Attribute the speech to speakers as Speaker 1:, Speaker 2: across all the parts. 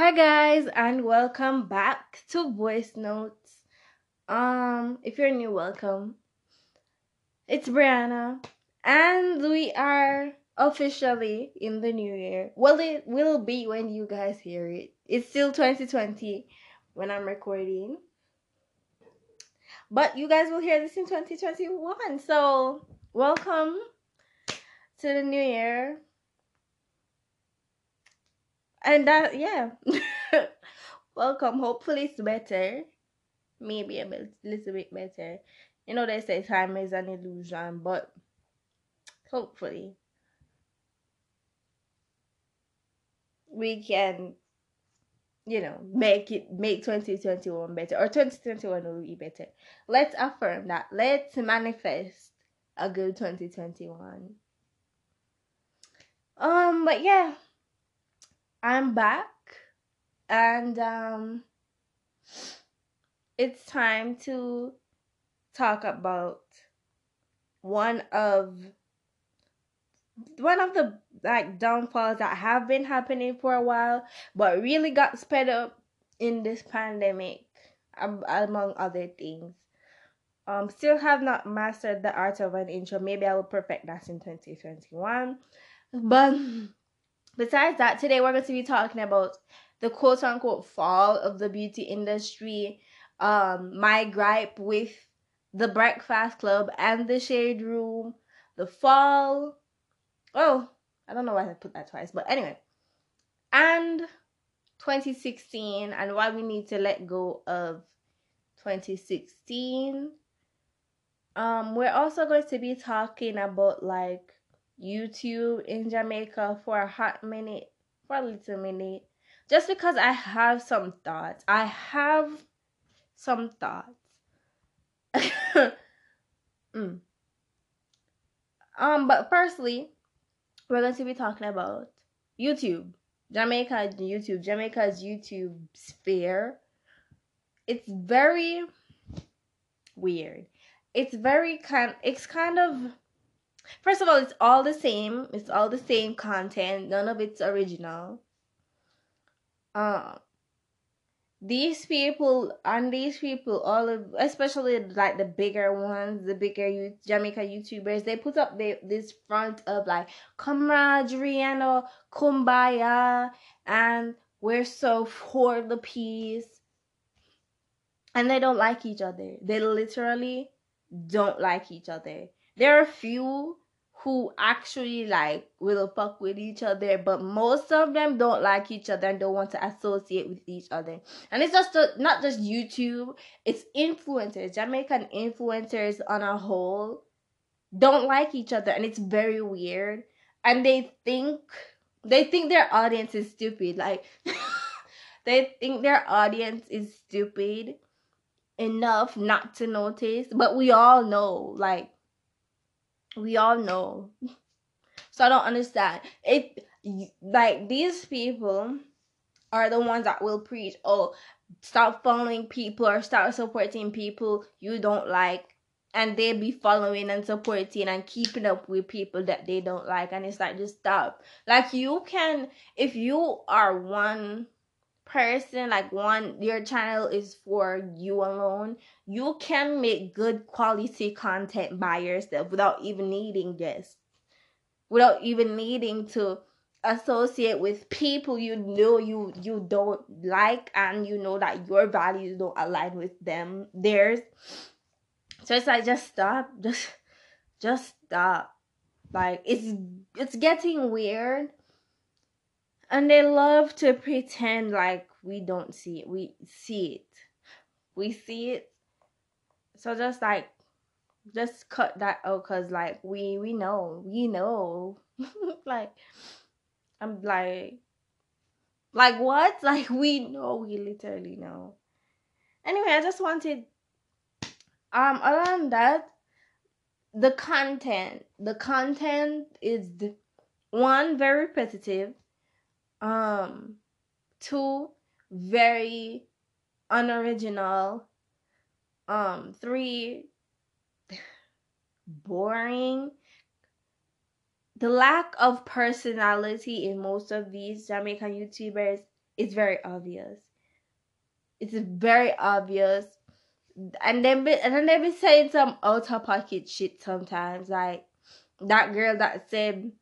Speaker 1: Hi guys and welcome back to Voice Notes. Um if you're new welcome. It's Brianna and we are officially in the new year. Well it will be when you guys hear it. It's still 2020 when I'm recording. But you guys will hear this in 2021. So, welcome to the new year. And that, yeah. welcome. Hopefully, it's better. Maybe a bit, little bit better. You know, they say time is an illusion, but hopefully, we can you know, make it make 2021 better or 2021 will be better. Let's affirm that. Let's manifest a good 2021. Um, but yeah, I'm back and um it's time to talk about one of one of the like downfalls that have been happening for a while, but really got sped up in this pandemic, um, among other things. Um, still have not mastered the art of an intro. Maybe I will perfect that in 2021. But besides that, today we're going to be talking about the quote unquote fall of the beauty industry. Um, my gripe with the Breakfast Club and the Shade Room, the fall Oh, I don't know why I put that twice, but anyway. And 2016 and why we need to let go of 2016. Um, we're also going to be talking about like YouTube in Jamaica for a hot minute, for a little minute, just because I have some thoughts. I have some thoughts. mm. Um, but firstly, we're going to be talking about YouTube. Jamaica YouTube. Jamaica's YouTube sphere. It's very weird. It's very kind it's kind of first of all it's all the same. It's all the same content. None of it's original. Um these people and these people all of especially like the bigger ones the bigger youth, jamaica youtubers they put up this front of like camaraderie and uh, kumbaya and we're so for the peace and they don't like each other they literally don't like each other there are a few who actually like will fuck with each other, but most of them don't like each other and don't want to associate with each other. And it's just a, not just YouTube, it's influencers, Jamaican influencers on a whole don't like each other and it's very weird. And they think they think their audience is stupid. Like they think their audience is stupid enough not to notice, but we all know like we all know. So I don't understand. If like these people are the ones that will preach, oh, stop following people or stop supporting people you don't like and they be following and supporting and keeping up with people that they don't like and it's like just stop like you can if you are one person like one your channel is for you alone you can make good quality content by yourself without even needing this. Without even needing to associate with people you know you you don't like and you know that your values don't align with them theirs. So it's like just stop just just stop. Like it's it's getting weird and they love to pretend like we don't see it. We see it. We see it. So just like just cut that out because like we we know we know. Like i'm like like what? Like we know. We literally know. Anyway i just wanted um other than that the content. The content is one very repetitive um, two, very unoriginal. Um, three, boring. The lack of personality in most of these Jamaican YouTubers it's very obvious. It's very obvious. And then be, and then they be saying some out of pocket shit sometimes. Like that girl that said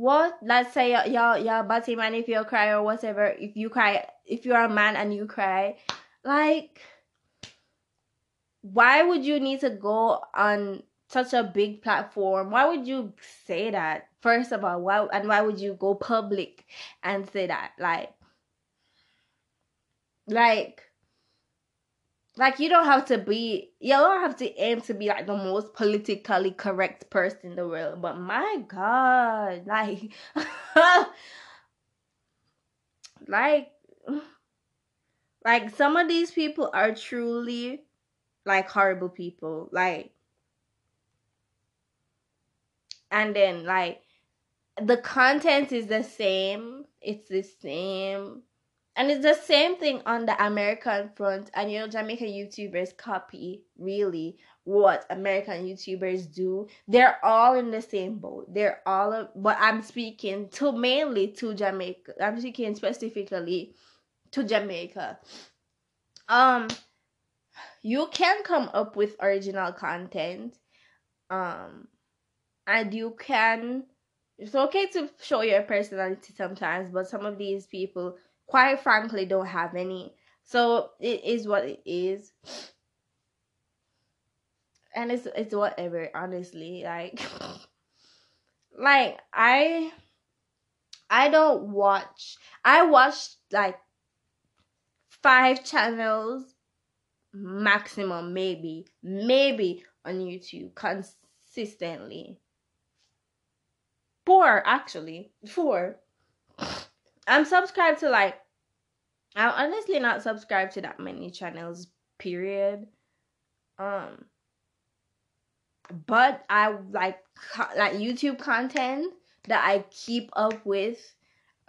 Speaker 1: what let's say y'all y'all butty man if you cry or whatever. If you cry if you're a man and you cry like why would you need to go on such a big platform? Why would you say that first of all? Why and why would you go public and say that? Like like like you don't have to be you don't have to aim to be like the most politically correct person in the world but my god like like like some of these people are truly like horrible people like and then like the content is the same it's the same and it's the same thing on the American front. And you know, Jamaican YouTubers copy really what American YouTubers do. They're all in the same boat. They're all, but I'm speaking to mainly to Jamaica. I'm speaking specifically to Jamaica. Um, you can come up with original content. Um, and you can. It's okay to show your personality sometimes, but some of these people quite frankly don't have any. So it is what it is. And it's it's whatever, honestly. Like like I I don't watch I watch like five channels maximum maybe maybe on YouTube consistently. Four actually. Four. I'm subscribed to like I'm honestly not subscribed to that many channels, period. Um but I like like YouTube content that I keep up with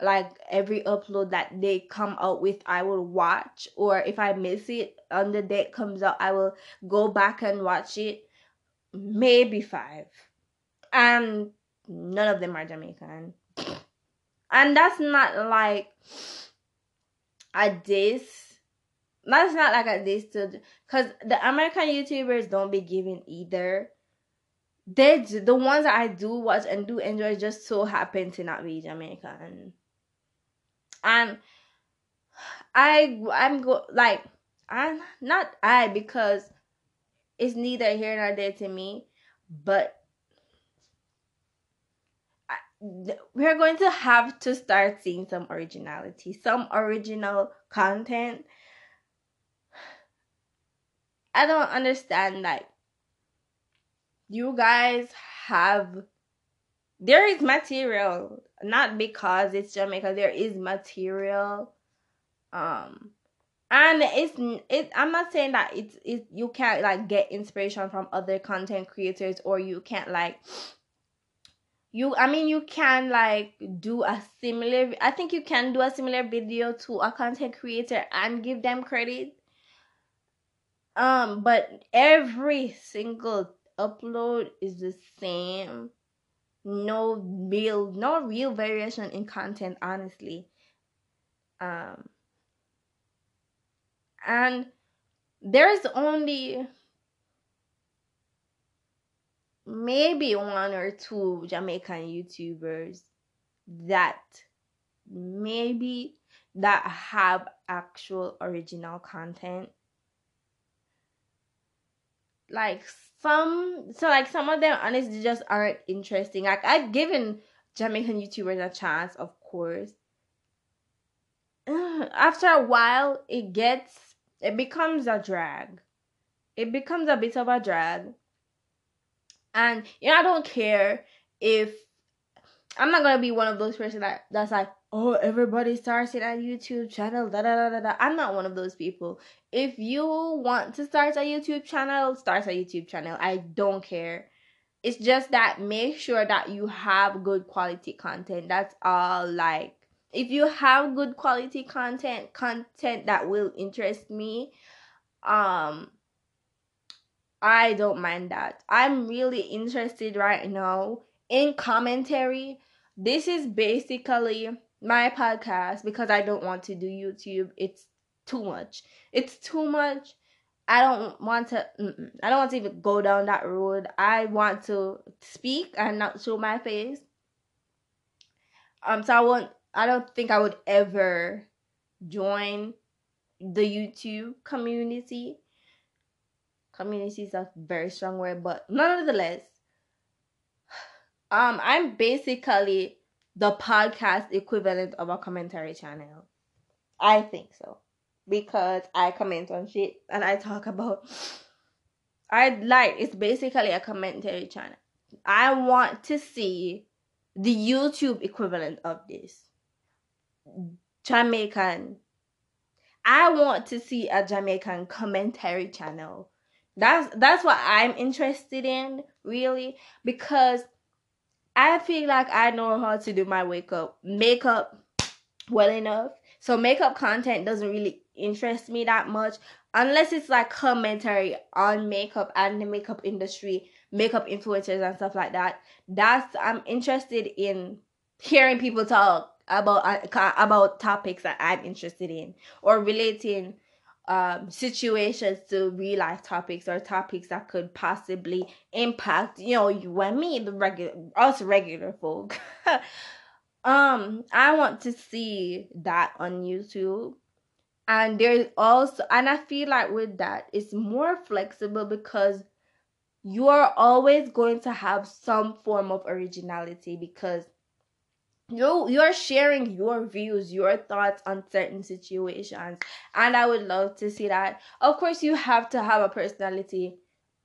Speaker 1: like every upload that they come out with I will watch or if I miss it on the day it comes out I will go back and watch it maybe 5 and none of them are Jamaican and that's not like a diss. That's not like a diss to because the american youtubers don't be giving either. They the ones that i do watch and do enjoy just so happen to not be jamaican. And i i'm go like i'm not i because it's neither here nor there to me but we're going to have to start seeing some originality, some original content. I don't understand like you guys have there is material not because it's Jamaica there is material um and it's it i'm not saying that it's it you can't like get inspiration from other content creators or you can't like you i mean you can like do a similar i think you can do a similar video to a content creator and give them credit. Um but every single upload is the same. No real no real variation in content honestly. Um and there's only maybe one or two Jamaican YouTubers that maybe that have actual original content. Like some so like some of them honestly just aren't interesting. Like I've given Jamaican YouTubers a chance, of course. After a while it gets it becomes a drag. It becomes a bit of a drag and you know, I don't care if I'm not gonna be one of those person that that's like, oh, everybody starts it a YouTube channel. Da, da da da da. I'm not one of those people. If you want to start a YouTube channel, start a YouTube channel. I don't care. It's just that make sure that you have good quality content. That's all. Like, if you have good quality content, content that will interest me, um, I don't mind that. I'm really interested right now in commentary. This is basically my podcast because I don't want to do YouTube. It's too much. It's too much. I don't want to. I don't want to even go down that road. I want to speak and not show my face. Um, so I won't. I don't think I would ever join the YouTube community. Community is a very strong word, but nonetheless, um, I'm basically the podcast equivalent of a commentary channel. I think so. Because I comment on shit and I talk about I like it's basically a commentary channel. I want to see the YouTube equivalent of this. Jamaican. I want to see a Jamaican commentary channel. That's that's what I'm interested in, really, because I feel like I know how to do my wake up makeup well enough. So makeup content doesn't really interest me that much unless it's like commentary on makeup and the makeup industry, makeup influencers and stuff like that. That's I'm interested in hearing people talk about uh, about topics that I'm interested in or relating um, situations to real life topics or topics that could possibly impact you know you and me the regular us regular folk. Um i want to see that on youtube. And there's also and i feel like with that it's more flexible because you're always going to have some form of originality because you you're sharing your views your thoughts on certain situations and i would love to see that. Of course you have to have a personality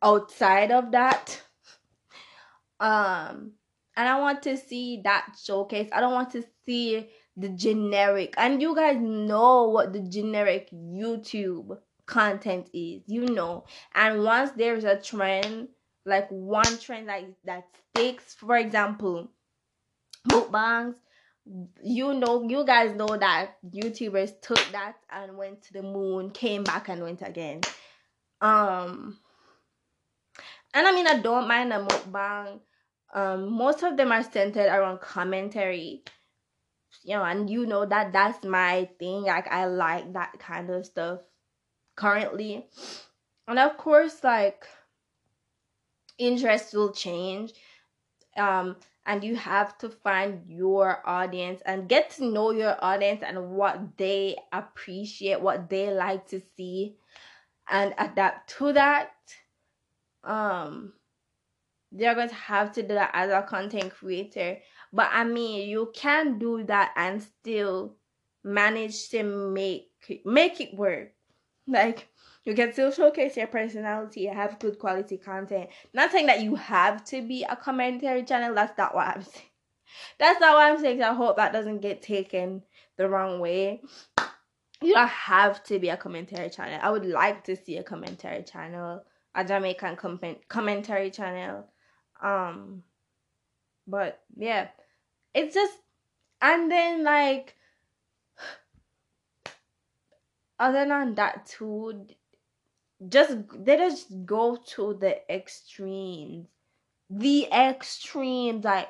Speaker 1: outside of that. Um and i want to see that showcase. I don't want to see the generic. And you guys know what the generic youtube content is you know. And once there's a trend like one trend like that sticks for example mukbangs. You know you guys know that youtubers took that and went to the moon came back and went again. Um and i mean i don't mind a mukbang. Um most of them are centered around commentary. You know and you know that that's my thing. Like i like that kind of stuff currently. And of course like interests will change. Um and you have to find your audience and get to know your audience and what they appreciate, what they like to see, and adapt to that. Um, they're going to have to do that as a content creator. But I mean, you can do that and still manage to make make it work. Like you can still showcase your personality and have good quality content. Not saying that you have to be a commentary channel. That's not what I'm saying. That's not what I'm saying. I hope that doesn't get taken the wrong way. You don't have to be a commentary channel. I would like to see a commentary channel, a Jamaican com- commentary channel. Um, but yeah, it's just, and then like, other than that too, just they just go to the extremes. The extremes like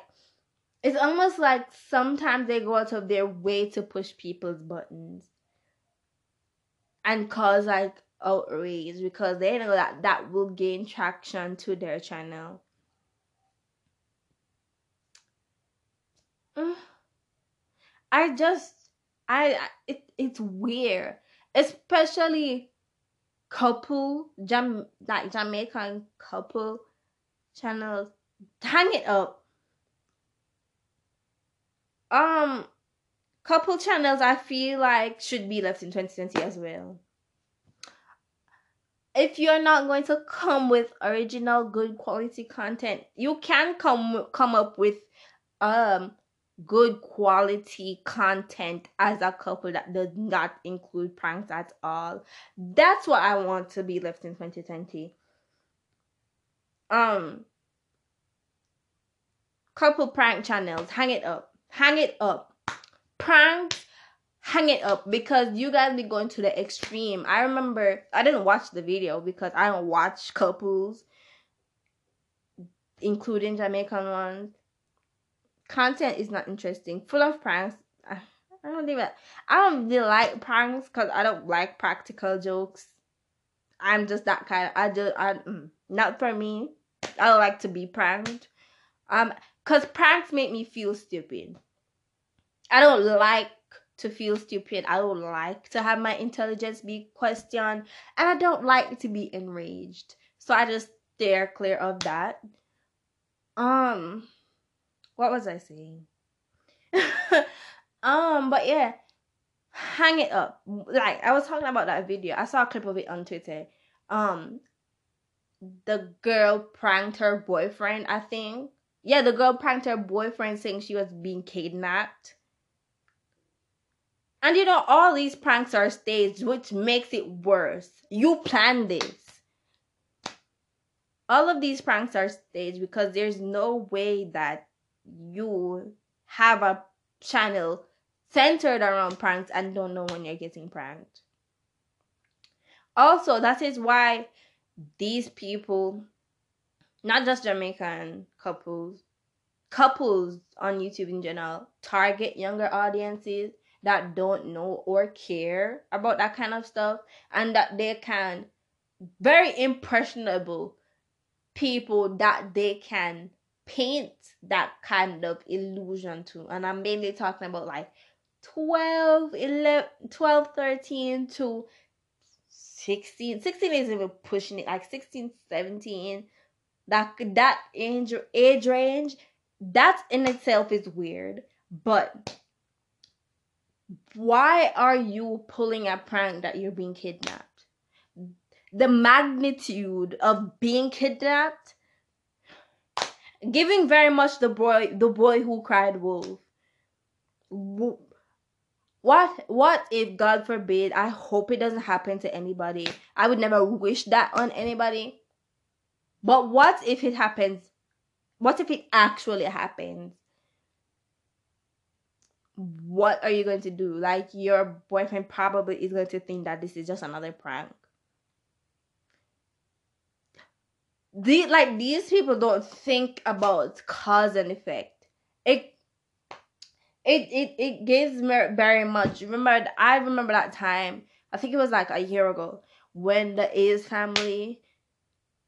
Speaker 1: it's almost like sometimes they go out of their way to push people's buttons and cause like outrage because they know that that will gain traction to their channel. I just i it, it's weird especially couple Jam like Jamaican couple channels. Hang it up. Um couple channels I feel like should be left in 2020 as well. If you're not going to come with original good quality content, you can come come up with um good quality content as a couple that does not include pranks at all. That's what I want to be left in 2020. Um couple prank channels, hang it up. Hang it up. Pranks hang it up because you guys be going to the extreme. I remember I didn't watch the video because I don't watch couples including Jamaican ones content is not interesting, full of pranks. I don't even. I don't really like pranks because I don't like practical jokes. I'm just that kind. I do. I mm, not for me. I don't like to be pranked. Um, cause pranks make me feel stupid. I don't like to feel stupid. I don't like to have my intelligence be questioned, and I don't like to be enraged. So I just steer clear of that. Um, what was I saying? um, but yeah, hang it up. Like I was talking about that video. I saw a clip of it on Twitter. Um, the girl pranked her boyfriend. I think. Yeah, the girl pranked her boyfriend saying she was being kidnapped. And you know, all these pranks are staged, which makes it worse. You planned this. All of these pranks are staged because there's no way that you have a channel centered around pranks and don't know when you're getting pranked. Also, that is why these people, not just Jamaican couples, couples on YouTube in general, target younger audiences that don't know or care about that kind of stuff and that they can very impressionable people that they can paint that kind of illusion to and i'm mainly talking about like 12 11 12 13 to 16 16 is even pushing it like 16 17 that that age age range that in itself is weird but why are you pulling a prank that you're being kidnapped? The magnitude of being kidnapped giving very much the boy the boy who cried wolf. What what if god forbid i hope it doesn't happen to anybody? I would never wish that on anybody. But what if it happens? What if it actually happens? What are you going to do? Like your boyfriend probably is going to think that this is just another prank the like these people don't think about cause and effect it it it it gives me very much. Remember, I remember that time. I think it was like a year ago when the ACE family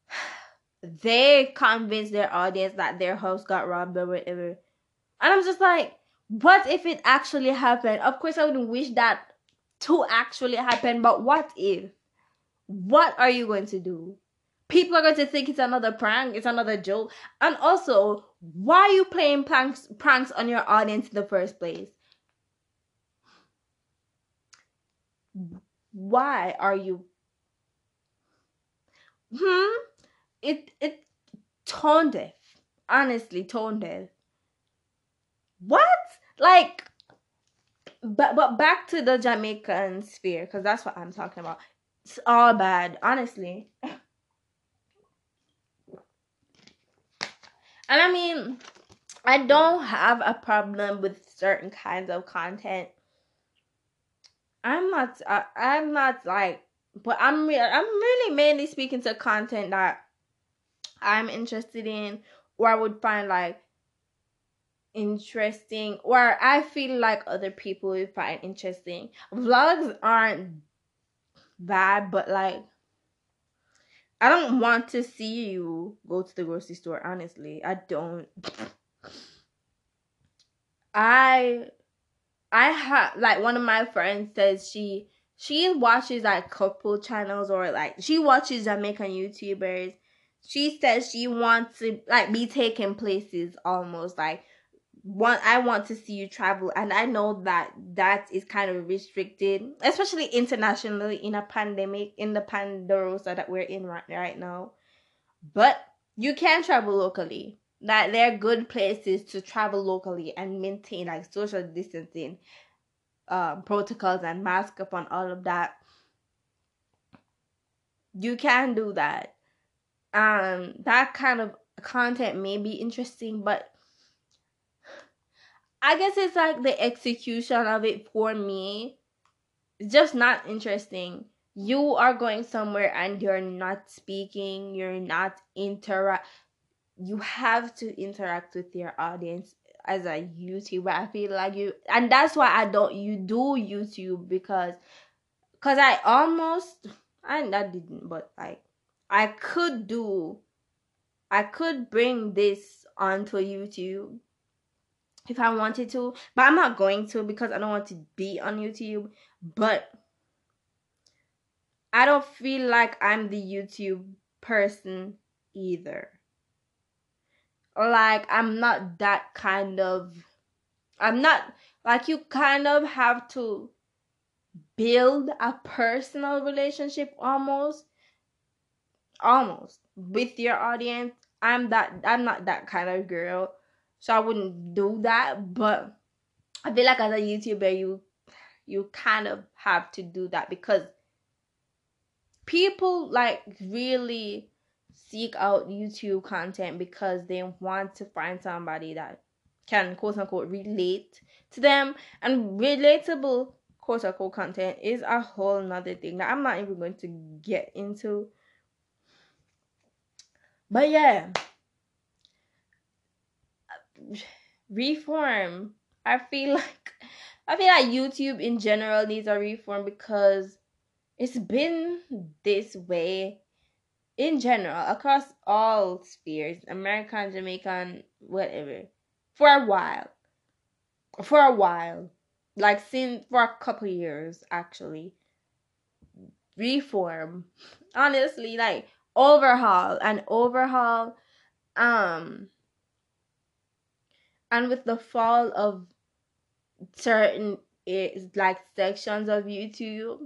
Speaker 1: they convinced their audience that their house got robbed or whatever. And I'm just like, what if it actually happened? Of course, I wouldn't wish that to actually happen, but what if? What are you going to do? People are going to think it's another prank, it's another joke. And also, why are you playing pranks pranks on your audience in the first place? Why are you Hmm? It it tone deaf. Honestly, tone deaf. What? Like but but back to the Jamaican sphere, because that's what I'm talking about. It's all bad, honestly. And I mean, I don't have a problem with certain kinds of content. I'm not. I, I'm not like, but I'm. Re- I'm really mainly speaking to content that I'm interested in, or I would find like interesting, or I feel like other people would find interesting. Vlogs aren't bad, but like I don't want to see you go to the grocery store, honestly. I don't. I I have like one of my friends says she she watches like couple channels or like she watches Jamaican YouTubers. She says she wants to like be taken places almost like want I want to see you travel and I know that that is kind of restricted especially internationally in a pandemic in the pandarosa that we're in right, right now. But you can travel locally. That there are good places to travel locally and maintain like social distancing um, protocols and mask up on all of that. You can do that. Um that kind of content may be interesting but I guess it's like the execution of it for me. It's just not interesting. You are going somewhere and you're not speaking, you're not interact you have to interact with your audience as a YouTuber. I feel like you, and that's why I don't you do YouTube because, cause I almost and I didn't, but like I could do, I could bring this onto YouTube if I wanted to, but I'm not going to because I don't want to be on YouTube. But I don't feel like I'm the YouTube person either. Like, I'm not that kind of. I'm not. Like, you kind of have to build a personal relationship almost. Almost. With your audience. I'm that. I'm not that kind of girl. So I wouldn't do that. But I feel like as a YouTuber, you. You kind of have to do that because people like really seek out YouTube content because they want to find somebody that can quote unquote relate to them and relatable quote unquote content is a whole nother thing that I'm not even going to get into. But yeah. Reform. I feel like I feel like YouTube in general needs a reform because it's been this way in general across all spheres american jamaican whatever for a while. For a while. Like since for a couple years actually. Reform. Honestly like overhaul and overhaul um and with the fall of certain eh, like sections of youtube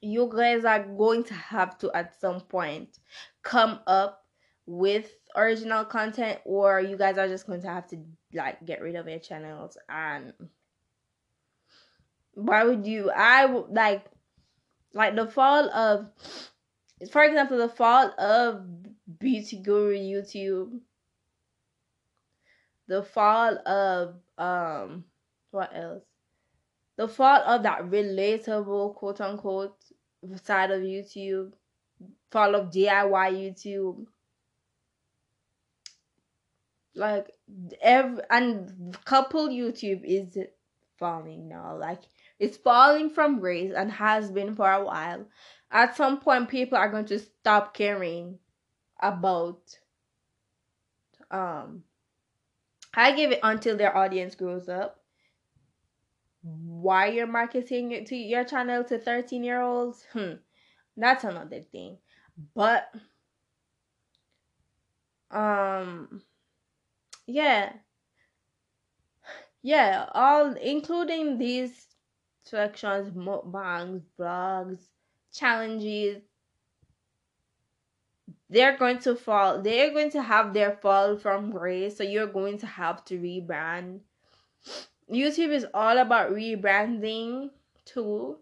Speaker 1: you guys are going to have to at some point come up with original content or you guys are just going to have to like get rid of your channels and why would you? I would like like the fall of for example the fall of beauty guru youtube the fall of um what else the fall of that relatable quote unquote side of YouTube, fall of DIY YouTube. Like every and couple YouTube is falling now. Like it's falling from grace and has been for a while. At some point, people are going to stop caring about. Um, I give it until their audience grows up. Why you're marketing to your channel to 13 year olds hmm that's another thing. But um yeah. Yeah all including these sections mukbangs vlogs challenges they're going to fall they're going to have their fall from grace so you're going to have to rebrand YouTube is all about rebranding too.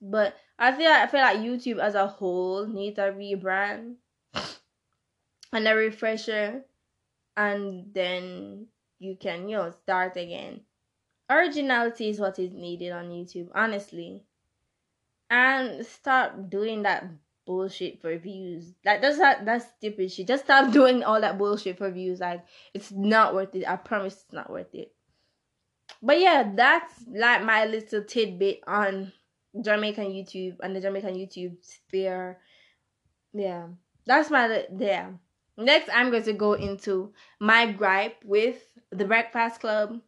Speaker 1: But I feel I feel like YouTube as a whole needs a rebrand and a refresher and then you can, you know, start again. Originality is what is needed on YouTube, honestly. And stop doing that bullshit for views. Like that's that that's stupid shit. Just stop doing all that bullshit for views. Like it's not worth it. I promise it's not worth it but yeah, that's like my little tidbit on Jamaican YouTube and the Jamaican YouTube sphere. Yeah, that's my yeah. Next, I'm going to go into my gripe with the Breakfast Club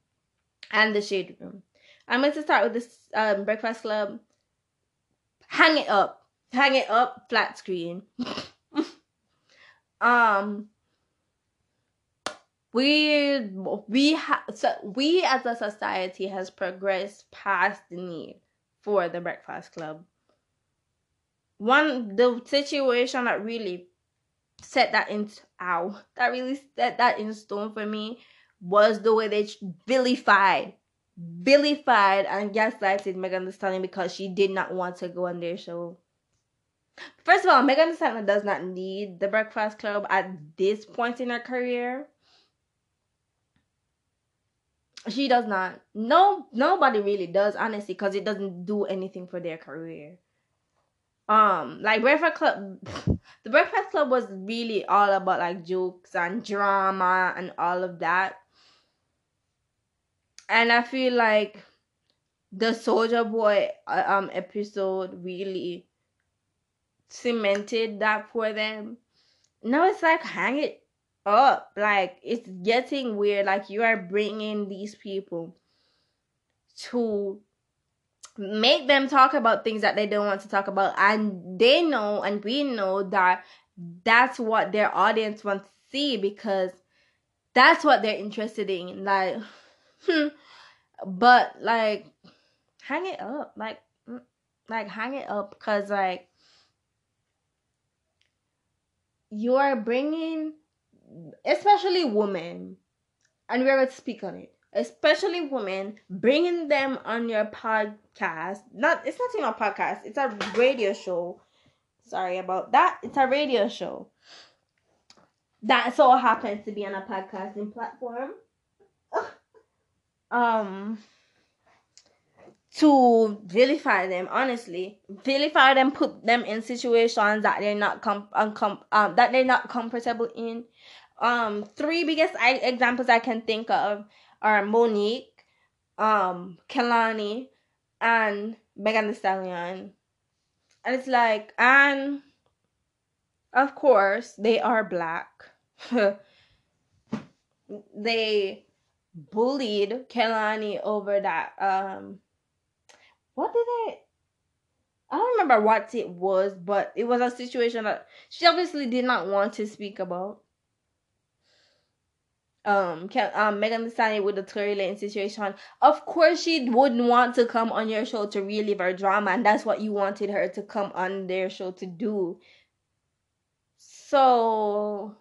Speaker 1: and the Shade Room. I'm going to start with this um, Breakfast Club. Hang it up, hang it up, flat screen. um, we we ha- so we as a society has progressed past the need for the breakfast club one the situation that really set that in ow that really set that in stone for me was the way they vilified vilified and gaslighted Megan Thee Stallion because she did not want to go on their show. First of all, Megan Thee Stallion does not need the Breakfast Club at this point in her career. She does not. No nobody really does honestly because it doesn't do anything for their career. Um like breakfast club the breakfast club was really all about like jokes and drama and all of that. And i feel like the Soulja Boy uh, um episode really cemented that for them. No, it's like hang it up. Like it's getting weird. Like you are bringing these people to make them talk about things that they don't want to talk about. And they know and we know that that's what their audience wants to see because that's what they're interested in. Like but like hang it up. Like mm, like hang it up because like you're bringing especially women and we're going to speak on it especially women, bringing them on your podcast. Not it's not even a podcast, it's a radio show. Sorry about that. It's a radio show. That so happens to be on a podcasting platform. um to vilify them honestly vilify them put them in situations that they're not com- uncom- um, that they're not comfortable in um three biggest I- examples i can think of are Mo'Nique, um, Kehlani, and Megan Thee Stallion. And it's like, and of course, they are black. they bullied Kehlani over that. Um, what did they? I don't remember what it was, but it was a situation that she obviously did not want to speak about um, can, um Megan Thee Stallion with the Tory Lanez situation, of course she wouldn't want to come on your show to relive her drama, and that's what you wanted her to come on their show to do. So,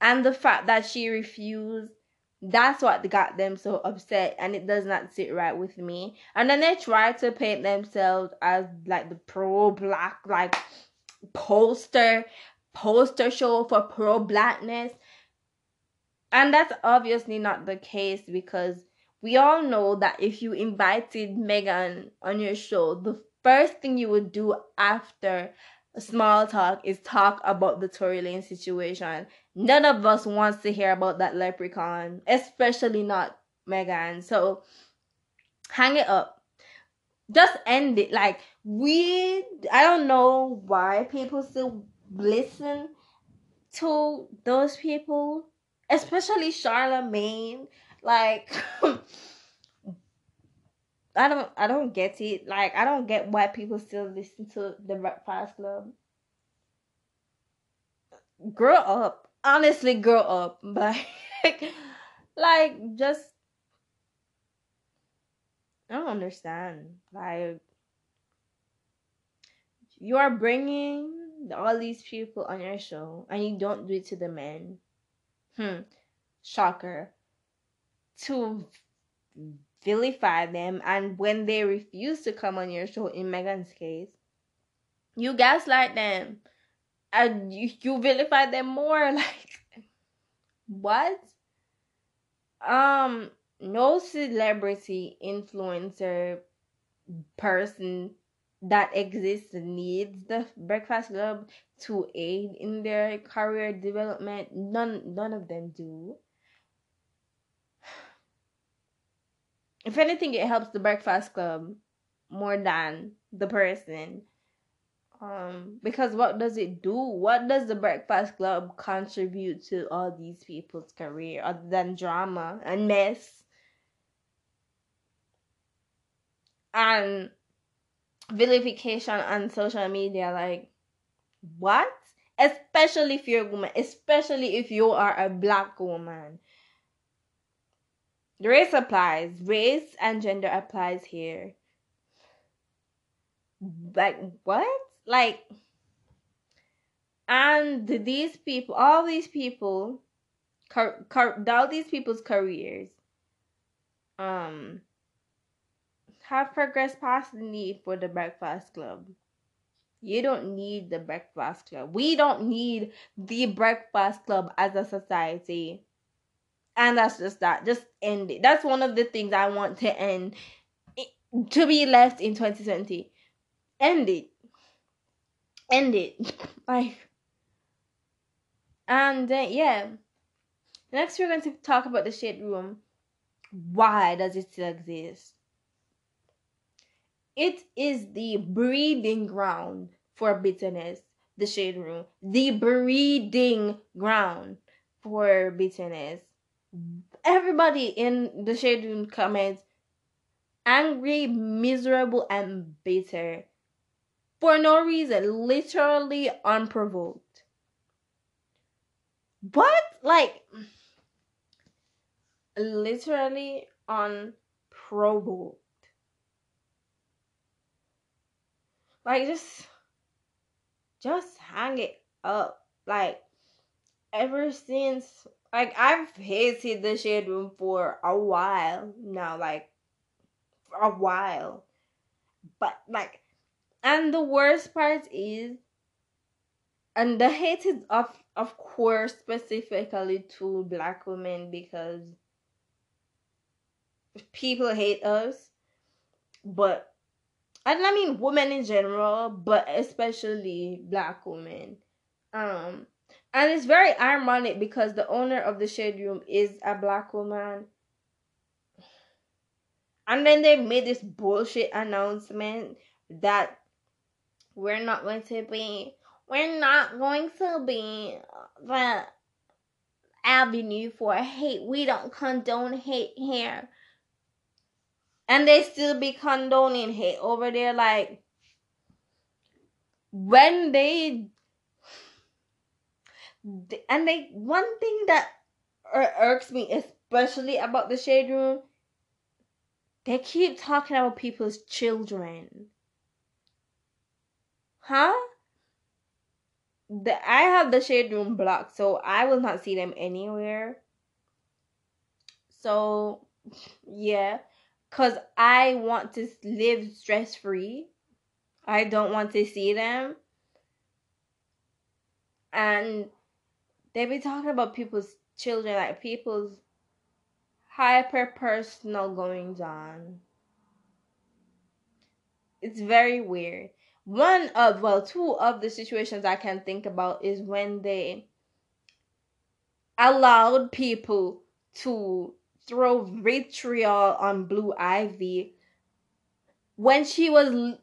Speaker 1: and the fact that she refused, that's what got them so upset, and it does not sit right with me. And then they try to paint themselves as like the pro black, like poster poster show for pro blackness and that's obviously not the case because we all know that if you invited Megan on your show, the first thing you would do after a small talk is talk about the Tory Lane situation. None of us wants to hear about that leprechaun, especially not Megan. So hang it up. Just end it. Like we I don't know why people still listen to those people especially Charlamagne. Like I don't I don't get it. Like I don't get why people still listen to the Breakfast Club. Grow up. Honestly, grow up. Like like just I don't understand. Like you are bringing all these people on your show and you don't do it to the men hmm, shocker, to vilify them. And when they refuse to come on your show, in Megan's case, you gaslight them and you, you vilify them more. Like, what? Um, no celebrity influencer person that exists needs the Breakfast Club to aid in their career development. None none of them do. If anything, it helps the Breakfast Club more than the person. Um, because what does it do? What does the Breakfast Club contribute to all these people's career other than drama and mess? And vilification on social media like what? Especially if you're a woman especially if you are a black woman. Race applies. Race and gender applies here. Like what like and these people all these people car- car- all these people's careers um have progressed past the need for the breakfast club. You don't need the breakfast club. We don't need the breakfast club as a society. And that's just that. Just end it. That's one of the things I want to end It, to be left in 2020. End it. End it. like, and then, yeah. Next, we're going to talk about the shade room. Why does it still exist? It is the breeding ground for bitterness, the shade room. The breeding ground for bitterness. Everybody in the shade room comments angry, miserable, and bitter for no reason, literally unprovoked. What? Like, literally unprovoked. Like, just, just hang it up. Like, ever since, like, I've hated the shade room for a while now. Like, a while. But, like, and the worst part is, and the hate is of of course specifically to black women because people hate us, but and I mean women in general, but especially black women. Um, and it's very ironic because the owner of the shade room is a black woman. And then they made this bullshit announcement that we're not going to be we're not going to be the avenue for hate. We don't condone hate here. And they still be condoning hate over there like when they and they one thing that irks me especially about the shade room they keep talking about people's children Huh? The I have the shade room blocked, so I will not see them anywhere. So, yeah, cuz I want to live stress free. I don't want to see them. And they be talking about people's children, like people's hyper personal goings on. It's very weird one of well two of the situations i can think about is when they allowed people to throw vitriol on blue ivy when she was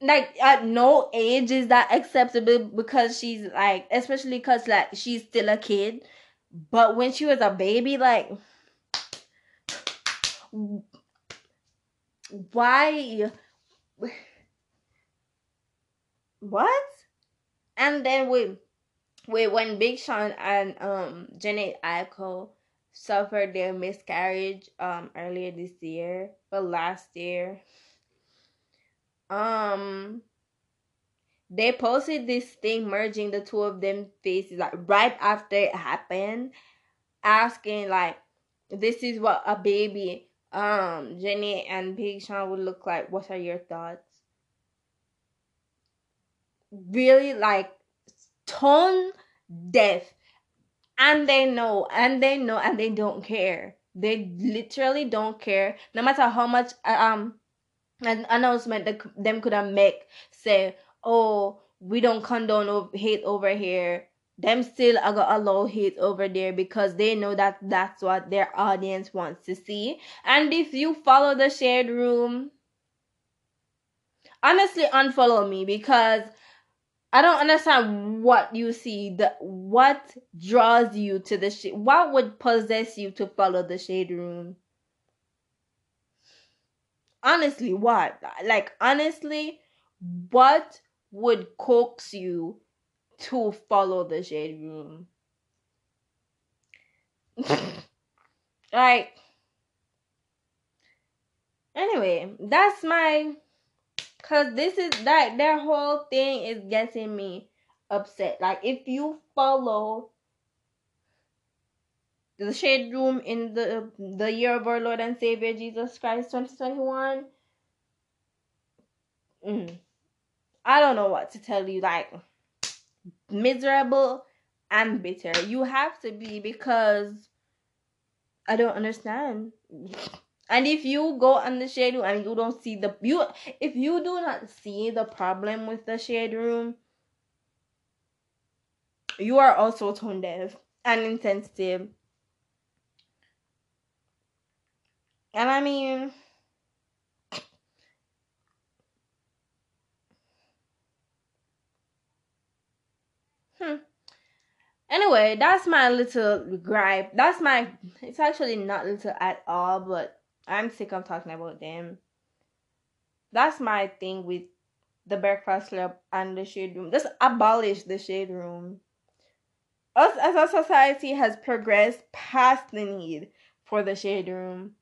Speaker 1: like at no age is that acceptable because she's like especially because like she's still a kid. But when she was a baby like why what? And then we with when Big Sean and um Jhené Aiko suffered their miscarriage um earlier this year, but last year. Um they posted this thing merging the two of them faces like right after it happened, asking like this is what a baby um Jhené and Big Sean would look like. What are your thoughts? Really like tone deaf. And they know and they know and they don't care. They literally don't care. No matter how much uh, um an announcement that them could have make say oh we don't condone hate over here. Them still are gonna allow hate over there because they know that that's what their audience wants to see. And if you follow the shade room honestly unfollow me because I don't understand what you see. The what draws you to the shade? What would possess you to follow the shade room? Honestly, what? Like honestly, what would coax you to follow the shade room? like anyway, that's my Cause this is like that their whole thing is getting me upset. Like if you follow the shade room in the the year of our Lord and Savior Jesus Christ 2021. Mm, I don't know what to tell you. Like miserable and bitter. You have to be because I don't understand. And if you go on the shade room and you don't see the you if you do not see the problem with the shade room, you are also tone deaf and insensitive. And I mean, hmm. Anyway, that's my little gripe. That's my. It's actually not little at all, but I'm sick of talking about them. That's my thing with the breakfast club and the shade room. Just abolish the shade room. Us as a society has progressed past the need for the shade room.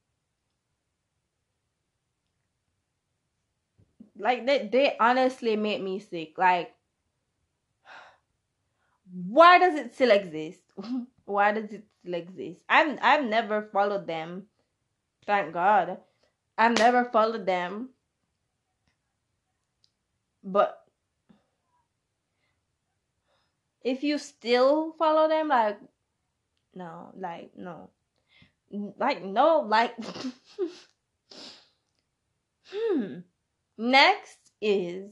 Speaker 1: Like they, they honestly make me sick. Like why does it still exist? why does it still exist? I've I've never followed them. Thank God. I've never followed them. But if you still follow them, like no, like no. Like no, like hmm. Next is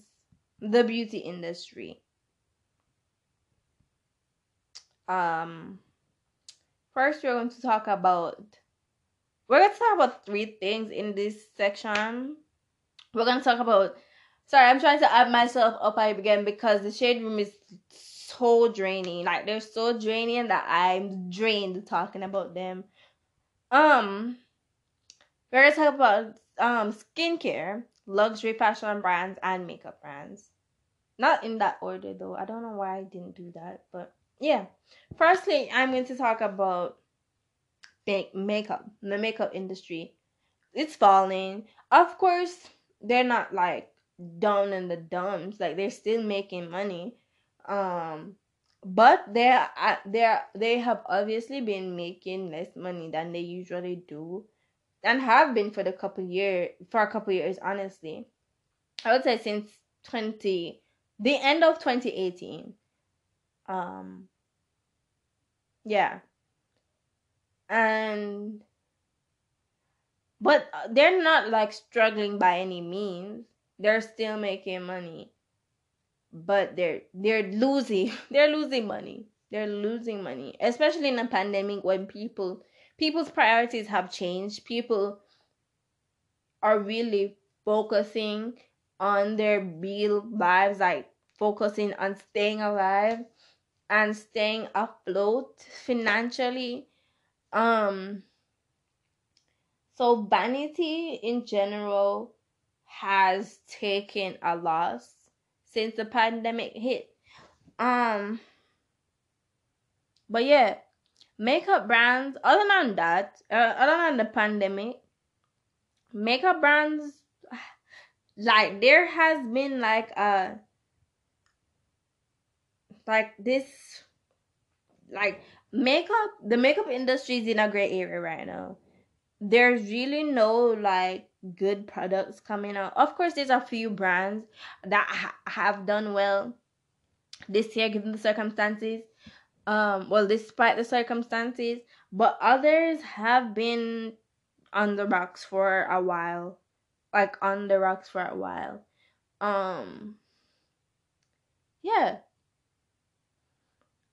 Speaker 1: the beauty industry. Um first we're going to talk about we're to talk about three things in this section. We're to talk about sorry, I'm trying to add myself up again because the shade room is so draining. Like they're so draining that I'm drained talking about them. Um we're gonna talk about um skincare, luxury fashion brands, and makeup brands. Not in that order though. I don't know why I didn't do that, but yeah. Firstly, I'm going to talk about make makeup, the makeup industry. It's falling. Of course, they're not like down in the dumps. Like they're still making money. Um but they're they they have obviously been making less money than they usually do and have been for the couple year for a couple years honestly i would say since 20 the end of 2018 um yeah and but uh, they're not like struggling by any means. They're still making money. But they're they're losing they're losing money. They're losing money. Especially in a pandemic when people people's priorities have changed. People are really focusing on their real lives like focusing on staying alive and staying afloat financially um so vanity in general has taken a loss since the pandemic hit. Um but yeah makeup brands other than that uh, other than the pandemic makeup brands like there has been like a like this like makeup the makeup industry is in a great area right now. There's really no like good products coming out. Of course there's a few brands that ha- have done well this year given the circumstances um well despite the circumstances but others have been on the rocks for a while like on the rocks for a while. Um yeah.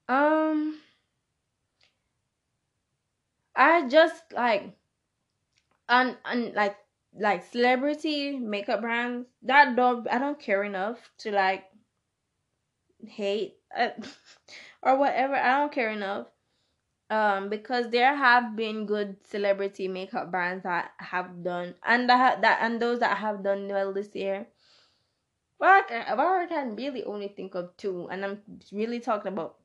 Speaker 1: Um, I just like, and and like like celebrity makeup brands that don't I don't care enough to like hate uh, or whatever. I don't care enough. Um, because there have been good celebrity makeup brands that have done and that that and those that have done well this year. Well, I can, well, I can really only think of two, and I'm really talking about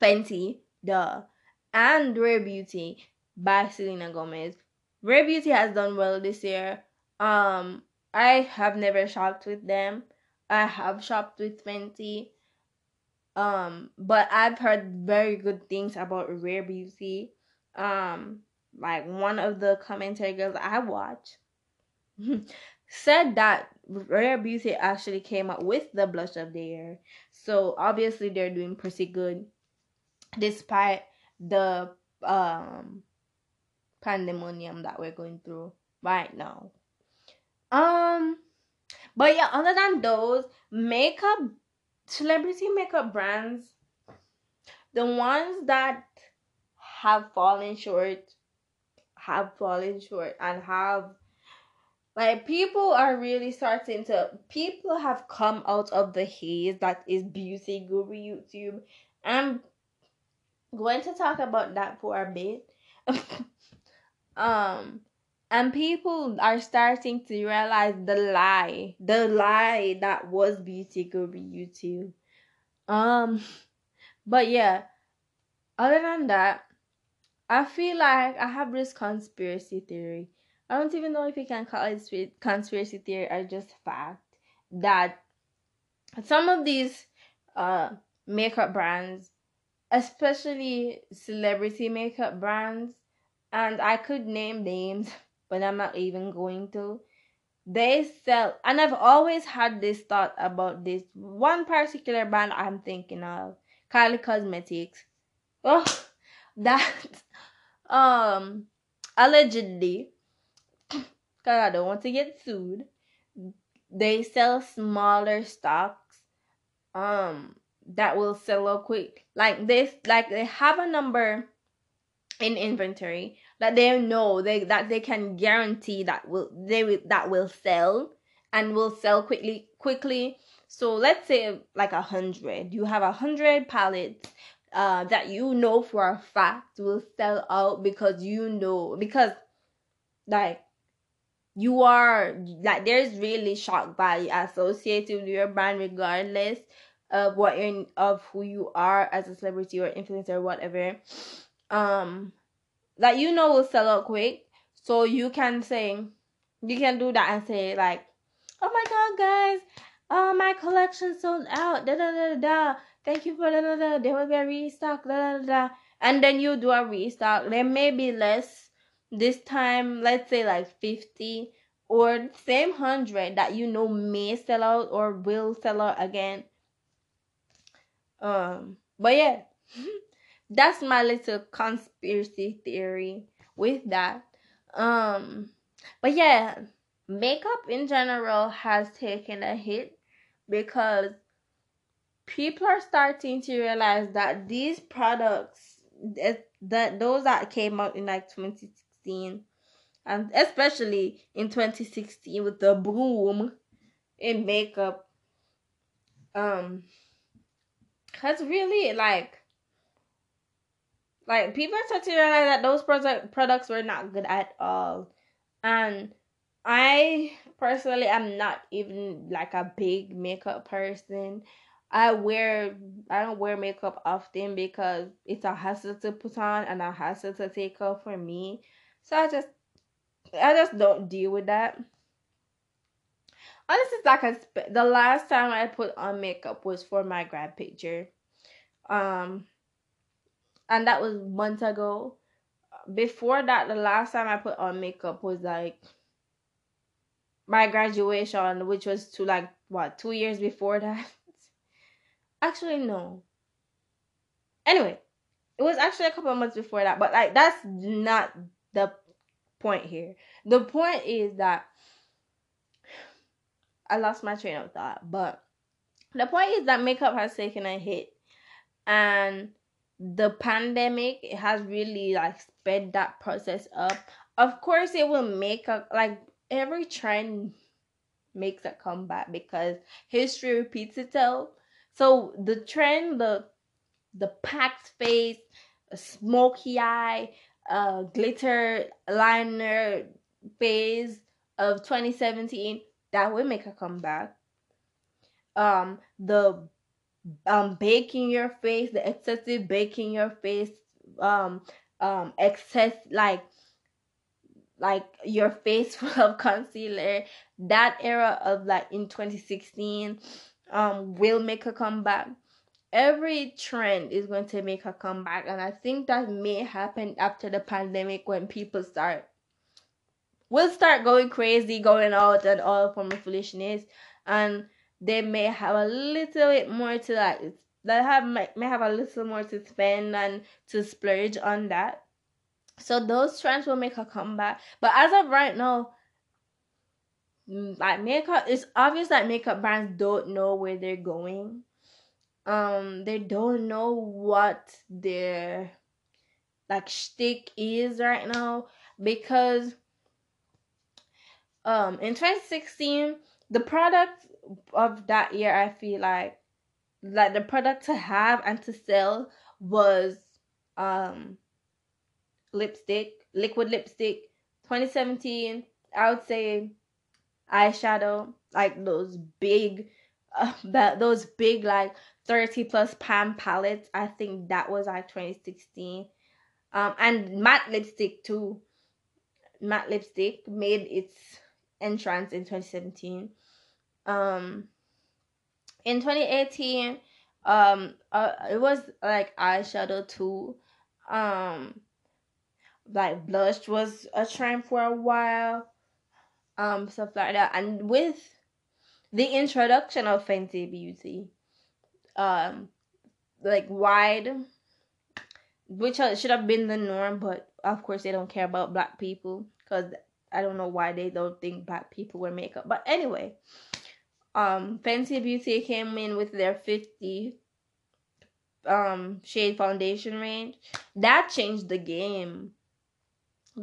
Speaker 1: Fenty, duh, and Rare Beauty by Selena Gomez. Rare Beauty has done well this year. Um, I have never shopped with them. I have shopped with Fenty. Um, but I've heard very good things about Rare Beauty. Um, like one of the commentary girls I watch said that Rare Beauty actually came up with the blush of the year. So obviously they're doing pretty good despite the um pandemonium that we're going through right now. Um but yeah, other than those makeup celebrity makeup brands the ones that have fallen short have fallen short and have like people are really starting to people have come out of the haze that is beauty guru youtube i'm going to talk about that for a bit um and people are starting to realize the lie the lie that was beauty guru youtube um but yeah other than that i feel like i have this conspiracy theory. I don't even know if you can call it conspiracy theory or just fact that some of these uh, makeup brands, especially celebrity makeup brands, and I could name names, but I'm not even going to. They sell, and I've always had this thought about this one particular brand I'm thinking of, Kylie Cosmetics. Oh, that um allegedly because I don't want to get sued. They sell smaller stocks um that will sell quick. Like this like they have a number in inventory that they know they that they can guarantee that will they will that will sell and will sell quickly quickly. So let's say like a hundred. You have a hundred pallets uh, that you know for a fact will sell out because you know because like you are like there's really shock value associated with your brand regardless of what in of who you are as a celebrity or influencer or whatever um that you know will sell out quick so you can say you can do that and say like oh my god guys uh my collection sold out da da da da thank you for da da da. There will be a restock da da da. And then you do a restock. There may be less this time let's say like 50 or same 100 that you know may sell out or will sell out again. Um but yeah that's my little conspiracy theory with that. Um but yeah makeup in general has taken a hit because people are starting to realize that these products that those that came out in like 2016 and especially in 2016 with the boom in makeup um has really like like people are starting to realize that those product products were not good at all and i personally am not even like a big makeup person I wear I don't wear makeup often because it's a hassle to put on and a hassle to take off for me. So I just I just don't deal with that. Honestly, like I the last time I put on makeup was for my grad picture, um, and that was months ago. Before that, the last time I put on makeup was like my graduation, which was to like what two years before that. actually, no. Anyway, it was actually a couple months before that, but like that's not the point here. The point is that I lost my train of thought, but the point is that makeup has taken a hit and the pandemic has really like sped that process up. Of course it will make a like every trend makes a comeback because history repeats itself. So the trend, the the packed face, smoky eye, uh, glitter liner phase of 2017 that will make a comeback. Um, the um baking your face, the excessive baking your face, um, um, excess like like your face full of concealer. That era of like in 2016 um will make a comeback every trend is going to make a comeback and i think that may happen after the pandemic when people start will start going crazy going out and all form of foolishness and they may have a little bit more to like they have may have a little more to spend and to splurge on that. So those trends will make a comeback. But as of right now mm, like makeup it's obvious that makeup brands don't know where they're going. Um they don't know what their like shtick is right now because um in 2016 the product of that year I feel like like the product to have and to sell was um lipstick liquid lipstick 2017 I would say eyeshadow like those big uh, that those big like 30 plus pound palettes. I think that was like 2016 um and matte lipstick too. Matte lipstick made its entrance in 2017 um in 2018 um uh, it was like eyeshadow too. Um like blush was a trend for a while um stuff like that. And with the introduction of Fenty Beauty um like wide which should have been the norm but of course they don't care about black people because i don't know why they don't think black people wear makeup. But anyway um Beauty came in with their 50 um shade foundation range. That changed the game.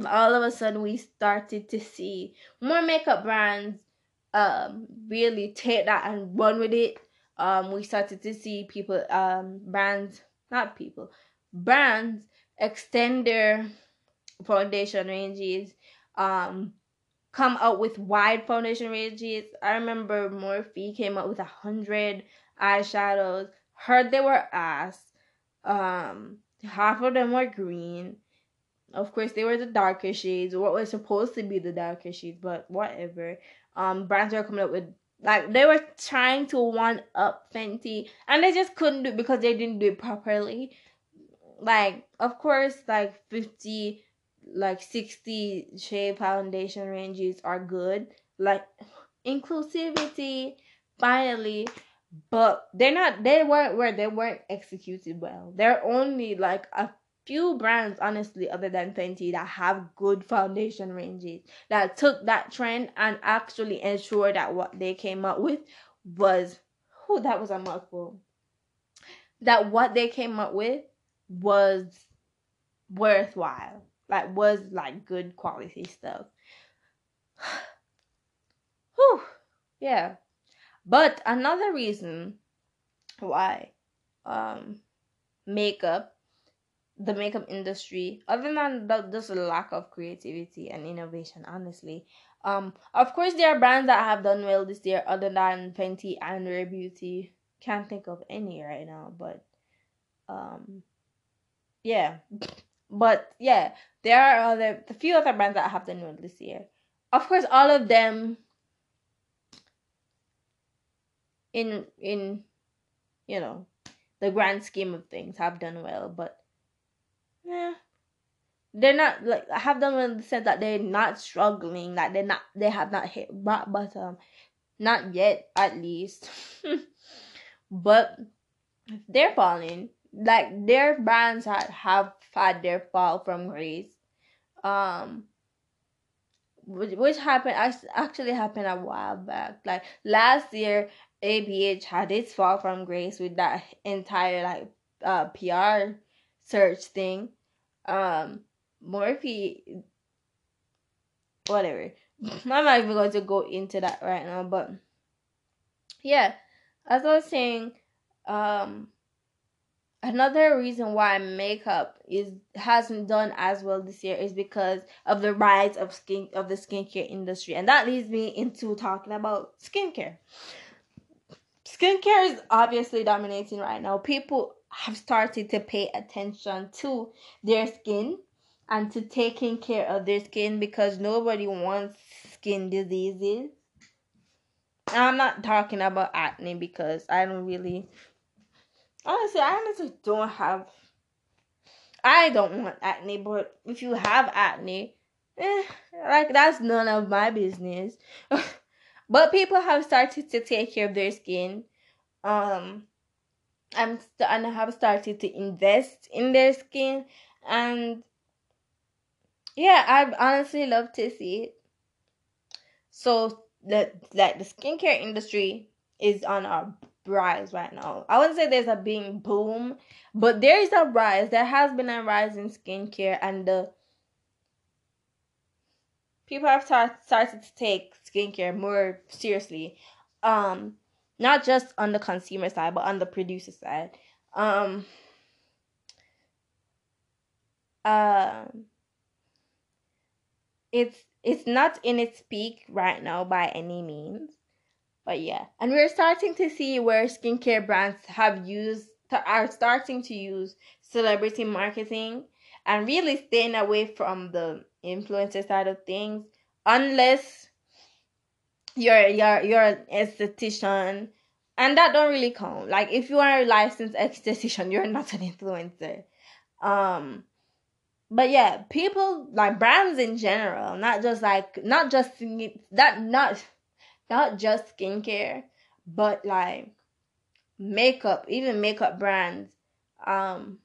Speaker 1: All of a sudden we started to see more makeup brands um really take that and run with it. Um we started to see people um brands not people brands extend their foundation ranges um come out with wide foundation ranges. I remember morphe came out with a hundred eyeshadows. Heard they were ass. Um half of them were green. Of course they were the darker shades what was supposed to be the darker shades but whatever. Um brands were coming up with like they were trying to one up Fenty and they just couldn't do it because they didn't do it properly. Like of course like 50 like 60 shade foundation ranges are good. Like inclusivity finally but they're not they weren't where they weren't executed well. They're only like a few brands honestly other than Fenty that have good foundation ranges that took that trend and actually ensured that what they came up with was who that was a mouthful that what they came up with was worthwhile like was like good quality stuff. Whew. yeah. But another reason why um makeup the makeup industry other than just a lack of creativity and innovation honestly um of course there are brands that have done well this year other than fenty and rare beauty. Can't think of any right now but um yeah but yeah there are other a few other brands that have done well this year of course all of them in in you know the grand scheme of things have done well but yeah they're not like I have them in the sense that they're not struggling, that they're not they have not hit rock bottom, not yet at least. but they're falling. Like their brands have, have had their fall from grace. Um which, which happened actually happened a while back. Like last year ABH had its fall from grace with that entire like uh PR search thing. Um, Morphe, whatever. I'm not even going to go into that right now, but yeah, as I was saying, um, another reason why makeup is hasn't done as well this year is because of the rise of skin of the skincare industry, and that leads me into talking about skincare. Skincare is obviously dominating right now. People have started to pay attention to their skin and to taking care of their skin because nobody wants skin diseases. I'm not talking about acne because I don't really honestly I honestly don't have I don't want acne, but if you have acne, eh, like that's none of my business. but people have started to take care of their skin. Um I'm st- and have started to invest in their skin and yeah i honestly love to see it so that like the skincare industry is on a rise right now. I wouldn't say there's a big boom, but there is a rise. There has been a rise in skincare, and the people have start, started to take skincare more seriously. Um, not just on the consumer side, but on the producer side. Um, um, it's it's not in its peak right now by any means but yeah, and we're starting to see where skincare brands have used are starting to use celebrity marketing and really staying away from the influencer side of things unless you're you're you're an esthetician. And that don't really count. Like if you are a licensed esthetician you're not an influencer. Um but yeah people like brands in general not just like not just that not not just skincare, but like makeup, even makeup brands, um,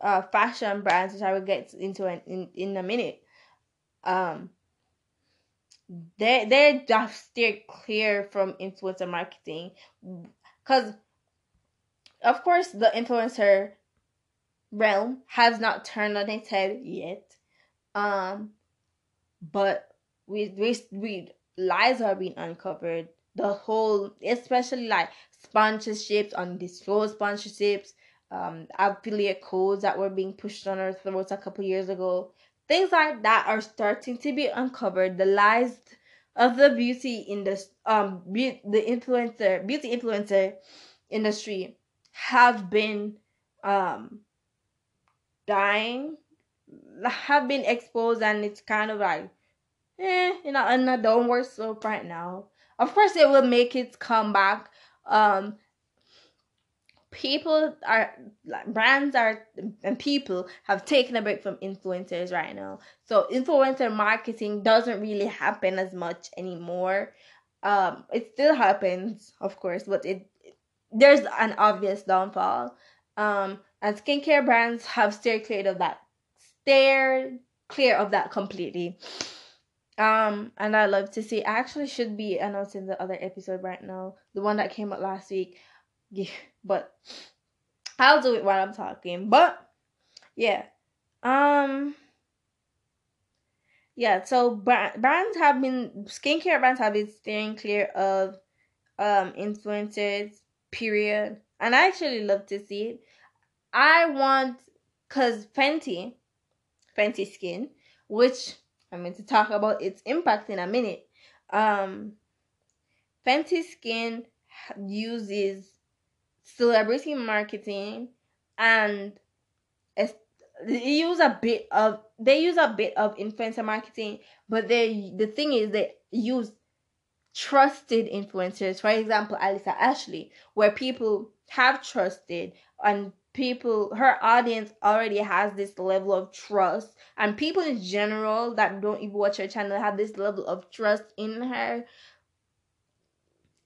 Speaker 1: uh, fashion brands, which I will get into in, in, in a minute. Um, they they just steer clear from influencer marketing, cause of course the influencer realm has not turned on its head yet. Um, but we we we lies are being uncovered. The whole, especially like sponsorships, on undisclosed sponsorships, um, affiliate codes that were being pushed on our throats a couple years ago. Things like that are starting to be uncovered. The lies of the beauty in the um be- the influencer beauty influencer industry have been um dying have been exposed and it's kind of like eh, you know, a downward slope right now. Of course, it will make its comeback. Um, people are like brands are and people have taken a break from influencers right now. So influencer marketing doesn't really happen as much anymore. Um, it still happens, of course, but it there's an obvious downfall. Um, and skincare brands have steered clear of that. Steered clear of that completely. Um, and I love to see. I actually should be announcing the other episode right now, the one that came out last week. Yeah, but I'll do it while I'm talking. But yeah, um, yeah. So brands have been skincare brands have been steering clear of um influencers. Period. And I actually love to see it. I want, cause Fenty, Fenty Skin, which I'm going to talk about its impact in a minute. Um, Fenty Skin uses celebrity marketing and they use a bit of they use a bit of influencer marketing, but they the thing is they use trusted influencers. For example, Alissa Ashley, where people have trusted and people her audience already has this level of trust. And people in general that don't even watch her channel have this level of trust in her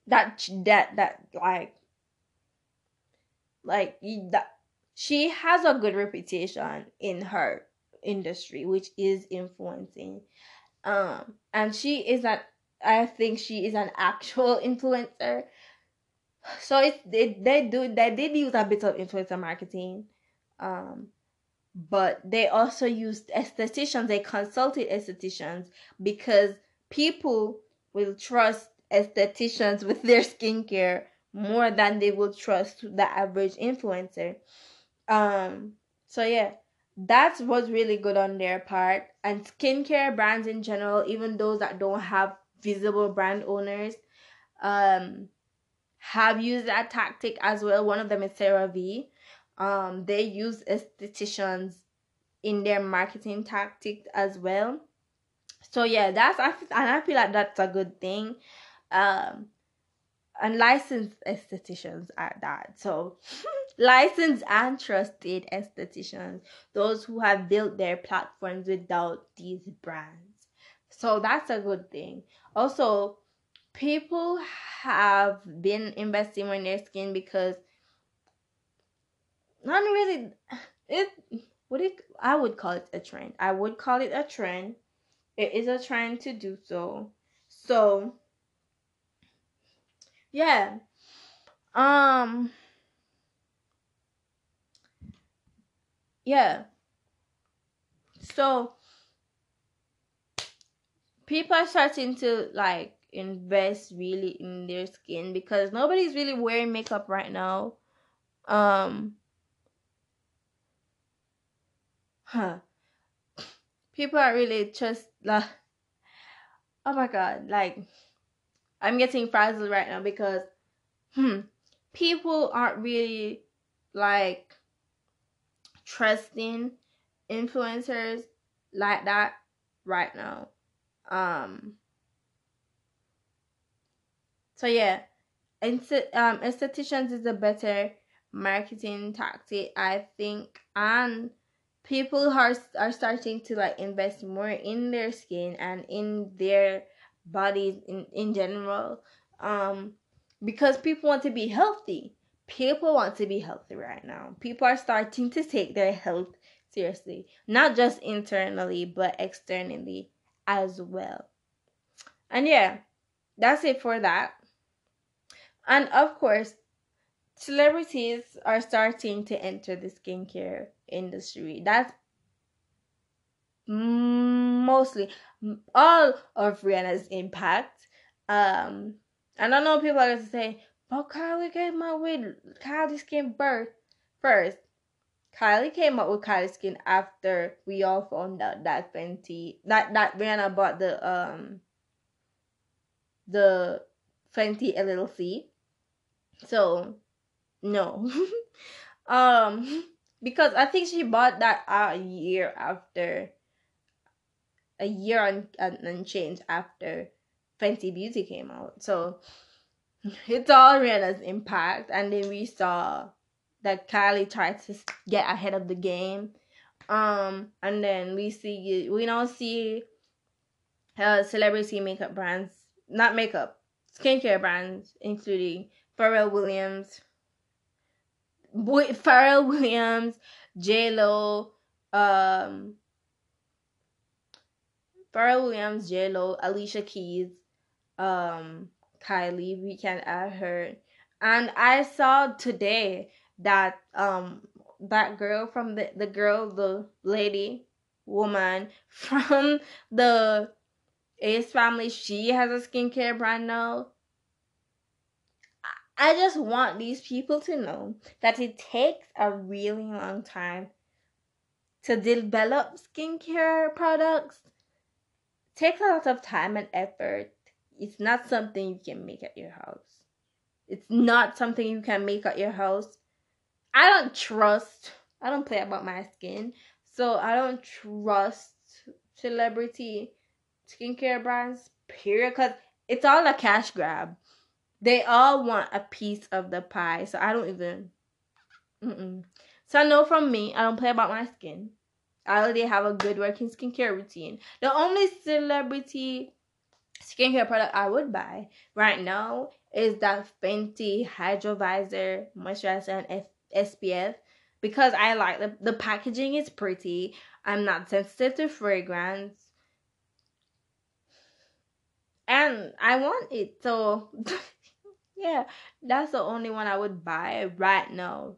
Speaker 1: that that that like like that she has a good reputation in her industry which is influencing. Um and she is an i think she is an actual influencer so they, they do they did use a bit of influencer marketing um but they also used estheticians. They consulted estheticians because people will trust estheticians with their skincare more than they will trust the average influencer. Um so yeah that was really good on their part. And skincare brands in general even those that don't have visible brand owners um have used that tactic as well. One of them is CeraVe. Um, they use estheticians in their marketing tactics as well. So yeah, that's I and I feel like that's a good thing. Um, and licensed estheticians at that. So licensed and trusted estheticians, those who have built their platforms without these brands. So that's a good thing. Also, people have been investing in their skin because not really it what it I would call it a trend. I would call it a trend. It is a trend to do so. So yeah. Um yeah. So people are starting to like invest really in their skin because nobody's really wearing makeup right now. Um huh. People are really just like oh my god, like I'm getting frazzled right now because hmm people aren't really like trusting influencers like that right now. Um so yeah, inst- um, estheticians is a better marketing tactic, I think, and people are are starting to like invest more in their skin and in their bodies in in general, um, because people want to be healthy. People want to be healthy right now. People are starting to take their health seriously, not just internally but externally as well. And yeah, that's it for that. And of course, celebrities are starting to enter the skincare industry. That's mostly all of Rihanna's impact. Um, and I know people are going to say, but Kylie came out with Kylie Skin birth first. Kylie came out with Kylie Skin after we all found out that Fenty that that Rihanna bought the um the Fenty LLC. So no. um because I think she bought that a year after a year and, and, change after Fenty Beauty came out. So it's all Rihanna's impact. And then we saw that Kylie tried to get ahead of the game. Um, and then we see we now see uh, celebrity makeup brands, not makeup, skincare brands, including Pharrell Williams, Boy, Pharrell Williams, J Lo, um, Pharrell Williams, J Lo, Alicia Keys, um, Kylie. We can add her, and I saw today that um that girl from the the girl the lady woman from the Ace family. She has a skincare brand now. I just want these people to know that it takes a really long time to develop skincare products. It takes a lot of time and effort. It's not something you can make at your house. It's not something you can make at your house. I don't trust. I don't play about my skin. So I don't trust celebrity skincare brands, period. Because it's all a cash grab they all want a piece of the pie. So I don't even. Mm-mm. So I know from me, I don't play about my skin. I already have a good working skincare routine. The only celebrity skincare product I would buy right now is that Fenty Hydra Vizor Moisturizer and F- SPF because I like the, the packaging is pretty. I'm not sensitive to fragrance. And I want it. So Yeah, that's the only one I would buy right now.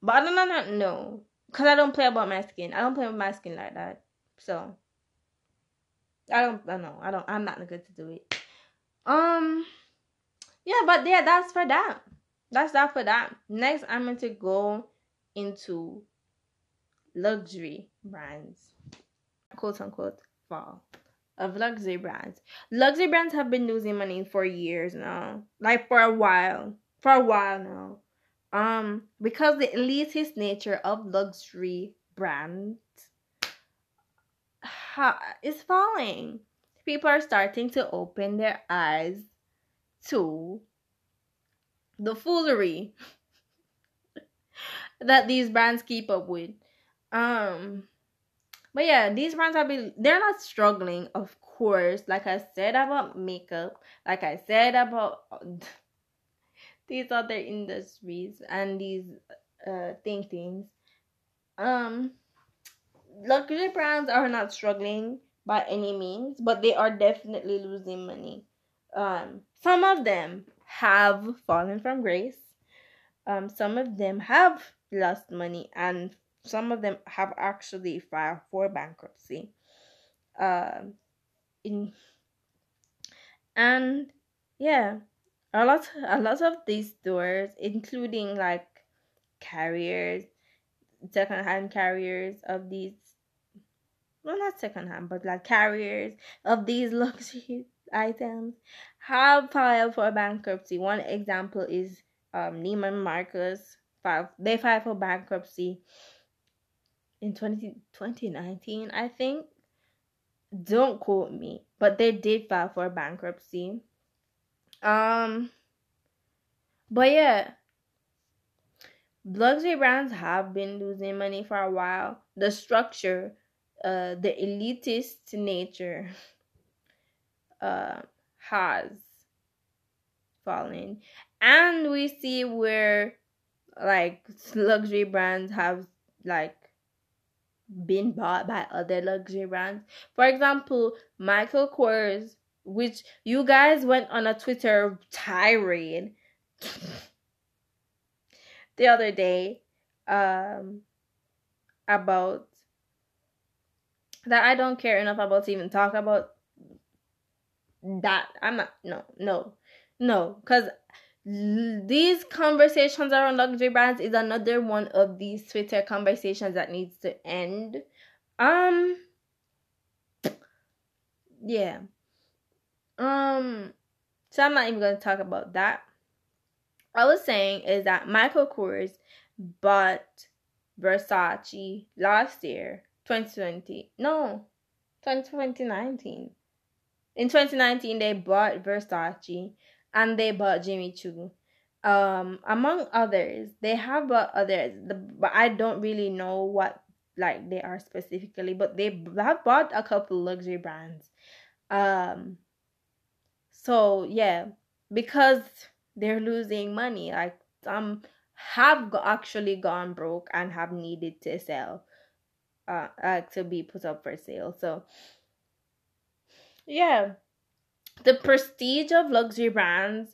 Speaker 1: But other than that, no. Because I don't play about my skin. I don't play with my skin like that. So, I don't, I know. I don't, I'm not good to do it. Um, yeah, but yeah, that's for that. That's that for that. Next, I'm going to go into luxury brands. Quote unquote fall of luxury brands. Luxury brands have been losing money for years now. Like for a while. For a while now. Um because the elitist nature of luxury brands ha- is falling. People are starting to open their eyes to the foolery that these brands keep up with. Um but yeah, these brands have been they're not struggling, of course. Like I said about makeup, like I said about these other industries and these uh thing things. Um luxury brands are not struggling by any means, but they are definitely losing money. Um some of them have fallen from grace. Um, some of them have lost money, and some of them have actually filed for bankruptcy. Um, in and yeah, a lot a lot of these stores, including like carriers, second hand carriers of these well not second hand, but like carriers of these luxury items have filed for bankruptcy. One example is um, Neiman Marcus filed they filed for bankruptcy in 20, 2019, I think. Don't quote me, but they did file for bankruptcy. Um but yeah, luxury brands have been losing money for a while. The structure, uh the elitist nature uh has fallen. And we see where like luxury brands have like been bought by other luxury brands. For example, Michael Kors, which you guys went on a Twitter tirade the other day um about that I don't care enough about to even talk about that. I'm not no, no. No, cuz these conversations around luxury brands is another one of these Twitter conversations that needs to end. Um yeah. Um so I'm not even to talk about that. I was saying is that Michael Kors bought Versace last year, 2020. No, 2019. In 2019, they bought Versace and they bought Jimmy Choo. Um, among others, they have bought others, but I don't really know what like they are specifically, but they have bought a couple luxury brands. Um, so yeah, because they're losing money, like some have actually gone broke and have needed to sell, uh, uh to be put up for sale. So yeah the prestige of luxury brands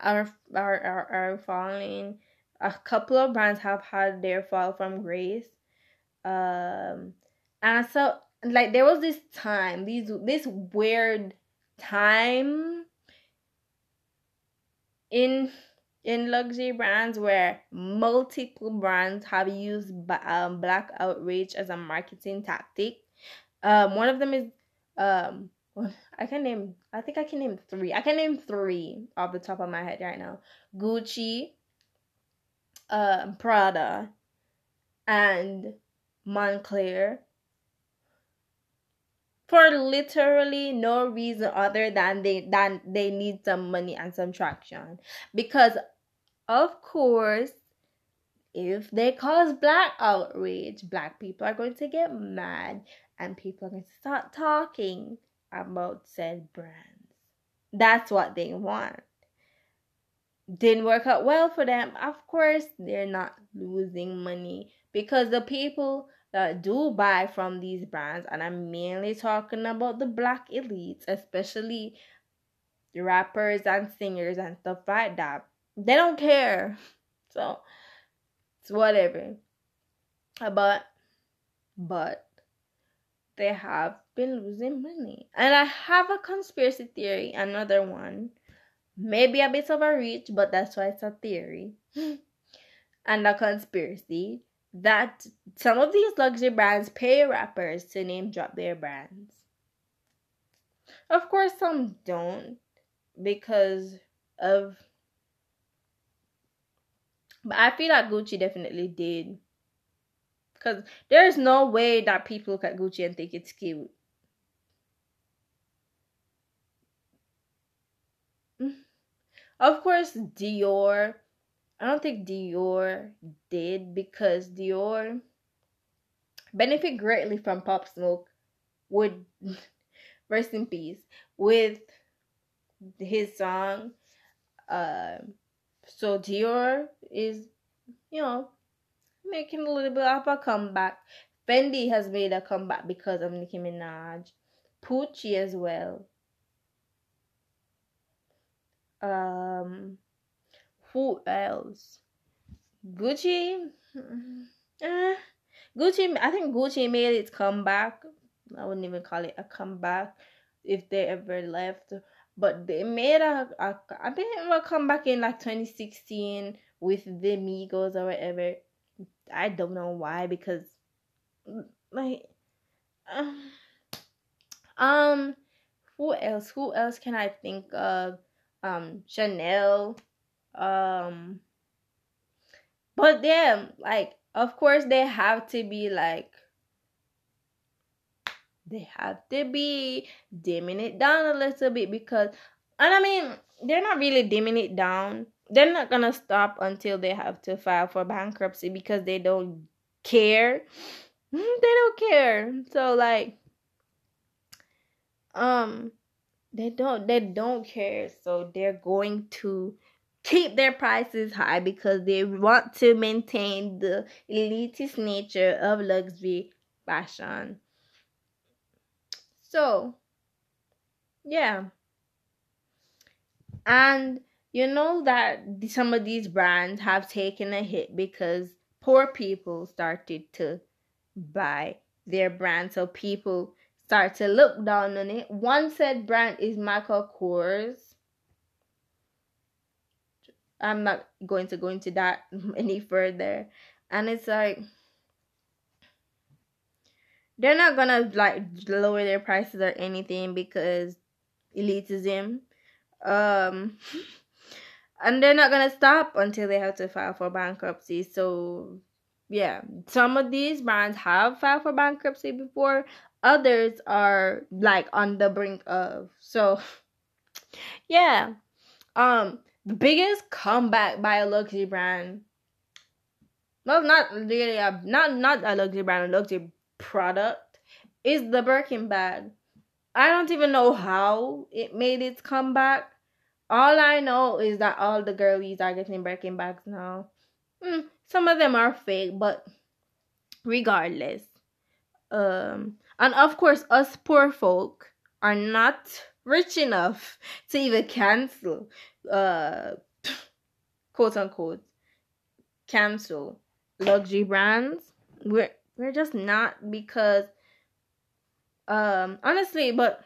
Speaker 1: are are are, are falling. A couple of brands have had their fall from grace. Um, and so like there was this time, these this weird time in in luxury brands where multiple brands have used um, black outrage as a marketing tactic. Um, one of them is um, I can name. I think I can name three. I can name three off the top of my head right now. Gucci, uh, Prada, and Moncler For literally no reason other than they than they need some money and some traction. Because of course, if they cause black outrage, black people are going to get mad and people are going to start talking about said brands. That's what they want. Didn't work out well for them. Of course, they're not losing money because the people that do buy from these brands, and I'm mainly talking about the black elites, especially rappers and singers and stuff like that, they don't care. So it's whatever. But but they have been losing money. And I have a conspiracy theory, another one. Maybe a bit of a reach, but that's why it's a theory. and a conspiracy that some of these luxury brands pay rappers to name drop their brands. Of course, some don't because of. But I feel like Gucci definitely did because there's no way that people look at Gucci and think it's cute. Of course, Dior. I don't think Dior did because Dior benefit greatly from Pop Smoke would rest in peace with his song. Uh, so Dior is, you know, making a little bit of a comeback. Fendi has made a comeback because of Nicki Minaj. Pucci as well. Um, who else? Gucci. Uh, Gucci. I think Gucci made its comeback. I wouldn't even call it a comeback if they ever left. But they made a, a I think it will come back in like 2016 with the Migos or whatever. I don't know why because like um, um who else? Who else can I think of? Um Chanel. Um but them like of course they have to be like they have to be dimming it down a little bit because and I mean they're not really dimming it down. They're not gonna stop until they have to file for bankruptcy because they don't care. They don't care. So like um they don't they don't care. So they're going to keep their prices high because they want to maintain the elitist nature of luxury fashion. So, yeah. And you know that some of these brands have taken a hit because poor people started to buy their brand. So people start to look down on it. One said brand is Michael Kors. I'm not going to go into that any further. And it's like they're not gonna like lower their prices or anything because elitism. Um and they're not gonna stop until they have to file for bankruptcy. So yeah, some of these brands have filed for bankruptcy before. Others are like on the brink of. So yeah. Um the biggest comeback by a luxury brand. Well, not really a not not a luxury brand, a luxury product is the Birkin bag. I don't even know how it made its comeback. All I know is that all the girlies are getting Birkin bags now. Mm, some of them are fake, but regardless. Um, and of course, us poor folk are not rich enough to even cancel, uh, quote unquote, cancel luxury brands. We're we're just not because um honestly, but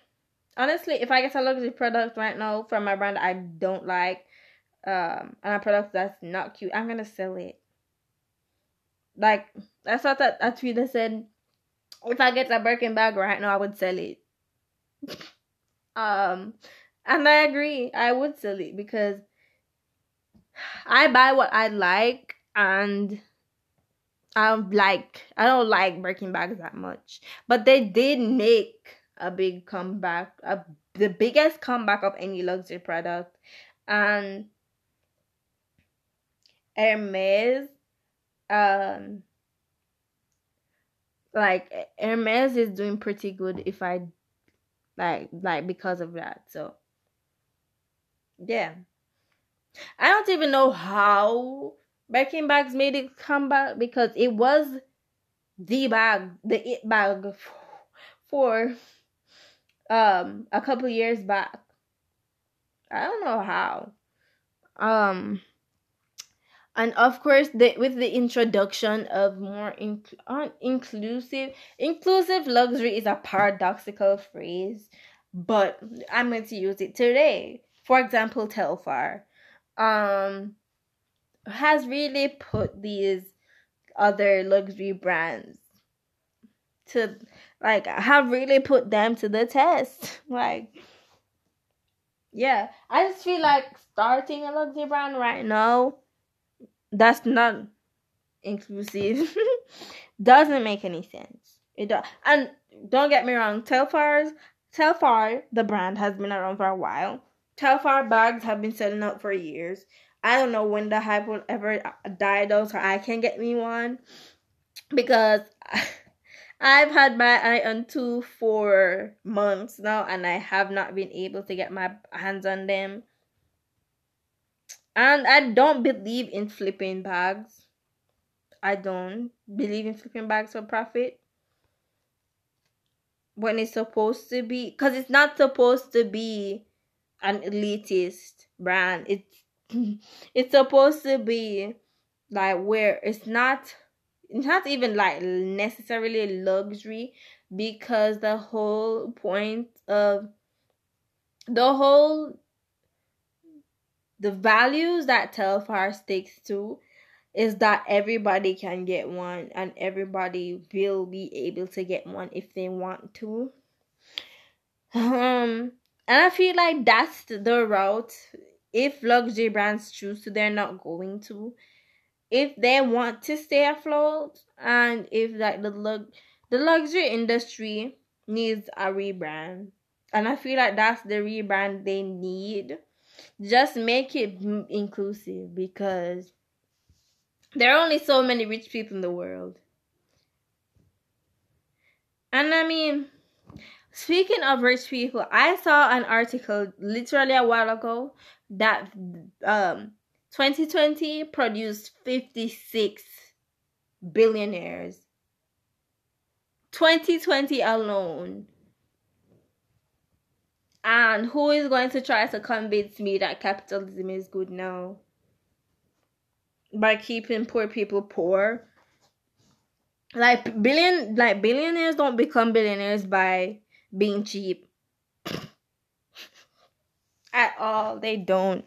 Speaker 1: honestly, if I get a luxury product right now from my brand I don't like, um, and a product that's not cute, I'm gonna sell it. Like I thought that that said, if I get a Birkin bag right now, I would sell it. um, and I agree, I would sell it because I buy what I like and I don't like I don't like Birkin bags that much. But they did make a big comeback, a, the biggest comeback of any luxury product. And Hermes um like Hermes is doing pretty good if I like like because of that. So yeah. I don't even know how Birkin bags made it come back because it was the bag, the it bag for um a couple years back. I don't know how. Um and of course the, with the introduction of more inc- uh, inclusive inclusive luxury is a paradoxical phrase but i'm going to use it today for example telfar um has really put these other luxury brands to like I have really put them to the test. Like yeah. I just feel like starting a luxury brand right now that's not inclusive. Doesn't make any sense. It does and don't get me wrong telfar's telfar the brand has been around for a while. Telfar bags have been selling out for years. I don't know when the hype will ever uh, die though, so I can get me one. Because I've had my eye on two for months now, and I have not been able to get my hands on them. And I don't believe in flipping bags. I don't believe in flipping bags for profit when it's supposed to be, because it's not supposed to be an elitist brand. It's it's supposed to be like where it's not not even like necessarily luxury because the whole point of the whole the values that Telfar sticks to is that everybody can get one and everybody will be able to get one if they want to. Um and I feel like that's the route if luxury brands choose to they're not going to. If they want to stay afloat and if like the lug the luxury industry needs a rebrand. And I feel like that's the rebrand they need. Just make it inclusive because there are only so many rich people in the world. And I mean, speaking of rich people, I saw an article literally a while ago that um 2020 produced 56 billionaires. 2020 alone. And who is going to try to convince me that capitalism is good now? by keeping poor people poor. Like billion like billionaires don't become billionaires by being cheap. At all. They don't.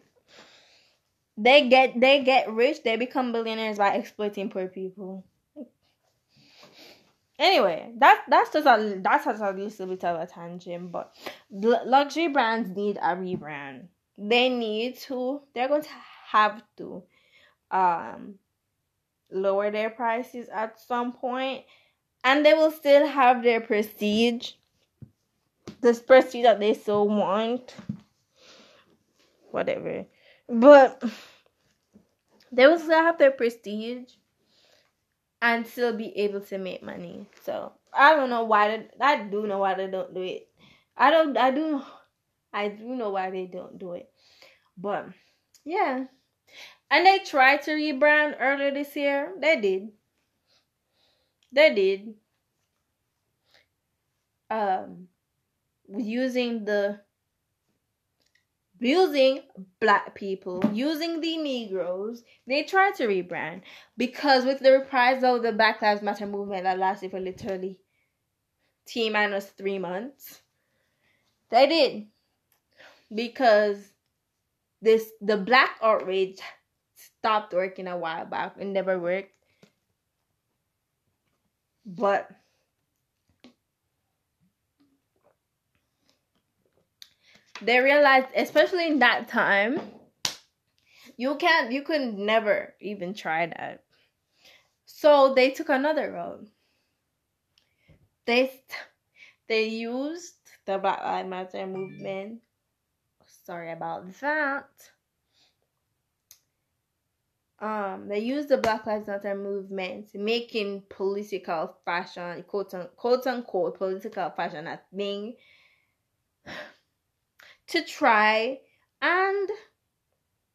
Speaker 1: They get they get rich, they become billionaires by exploiting poor people. Anyway, that that's just a that's just a little bit of a tangent, but luxury brands need a rebrand. They need to. They're going to have to um, lower their prices at some point, and they will still have their prestige, this prestige that they so want. Whatever, but they will still have their prestige and still be able to make money. So I don't know why they, I do know why they don't do it. I don't I do I do know why they don't do it. But yeah. And they tried to rebrand earlier this year. They did. They did. Um, using the using black people, using the Negroes, they tried to rebrand because with the reprisal of the Black Lives Matter movement that lasted for literally T minus three months, they did because this the black outrage stopped working a while back. It never worked. But they realized, especially in that time, you can't, you could never even try that. So they took another road. They they used the Black Lives Matter movement. Sorry about that um, they use the Black Lives Matter movement, making political fashion, quote, unquote, quote unquote, political fashion a thing to try and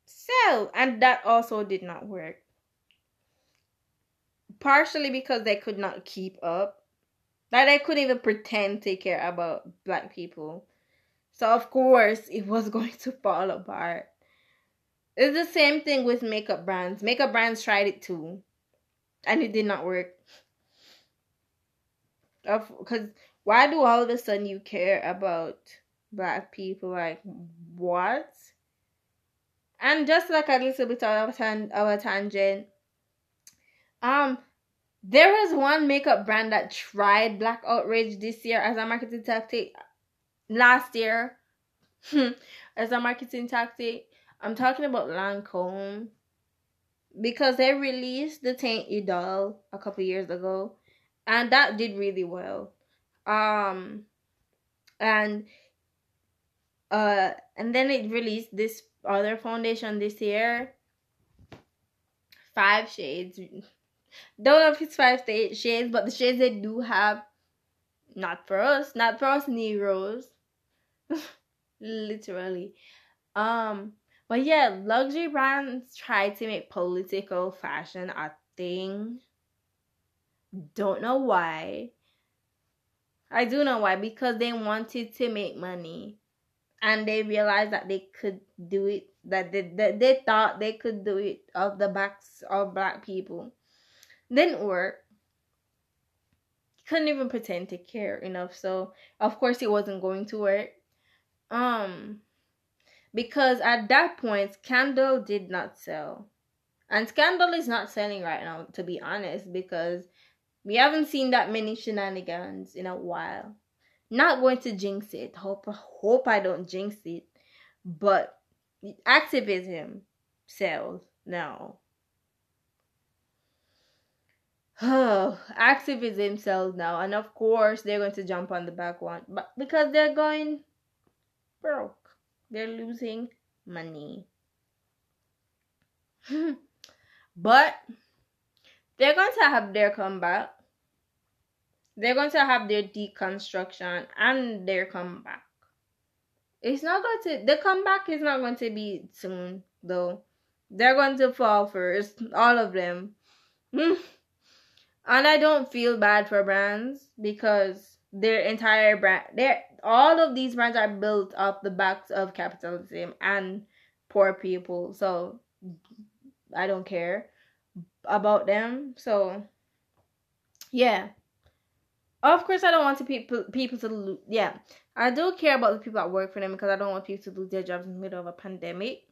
Speaker 1: sell. And that also did not work. Partially because they could not keep up. That they couldn't even pretend to care about black people. So, of course, it was going to fall apart. It's the same thing with makeup brands. Makeup brands tried it too, and it did not work. Because why do all of a sudden you care about black people? Like what? And just like a little bit of a, tan- a tangent, um, there was one makeup brand that tried black outrage this year as a marketing tactic. Last year, as a marketing tactic, I'm talking about Lancome because they released the Teint Idole a couple years ago, and that did really well. Um, and uh, and then it released this other foundation this year. Five shades. Don't know if it's five shades, but the shades they do have, not for us, not for us Negroes. Literally. Um, but yeah, luxury brands try to make political fashion a thing. Don't know why. I do know why because they wanted to make money. And they realized that they could do it that they, they, they thought they could do it of the backs of black people. Didn't work. Couldn't even pretend to care enough so of course it wasn't going to work. Um because at that point scandal did not sell. And scandal is not selling right now to be honest because we haven't seen that many shenanigans in a while not going to jinx it. Hope hope i don't jinx it. But activism sells now. Oh, activism sells now, and of course they're going to jump on the back one, but because they're going broke, they're losing money. but they're going to have their comeback. They're going to have their deconstruction and their comeback. It's not going to. The comeback is not going to be soon, though. They're going to fall first, all of them. and I don't feel bad for brands because their entire brand, their all of these brands are built off the backs of capitalism and poor people. So I don't care about them. So yeah. Of course, I don't want to people people to lose. Yeah, I do care about the people that work for them because I don't want people to lose their jobs in the middle of a pandemic.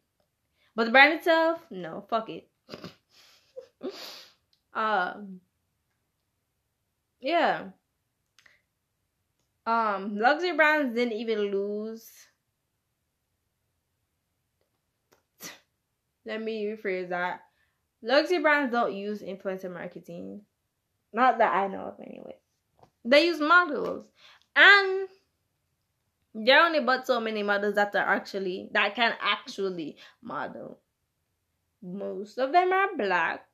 Speaker 1: But the brand itself, no, fuck it. um, yeah. Um, luxury brands didn't even lose. Let me rephrase that. Luxury brands don't use influencer marketing. Not that I know of, anyway. They use models. And there are only but so many models that are actually, that can actually model. Most of them are black.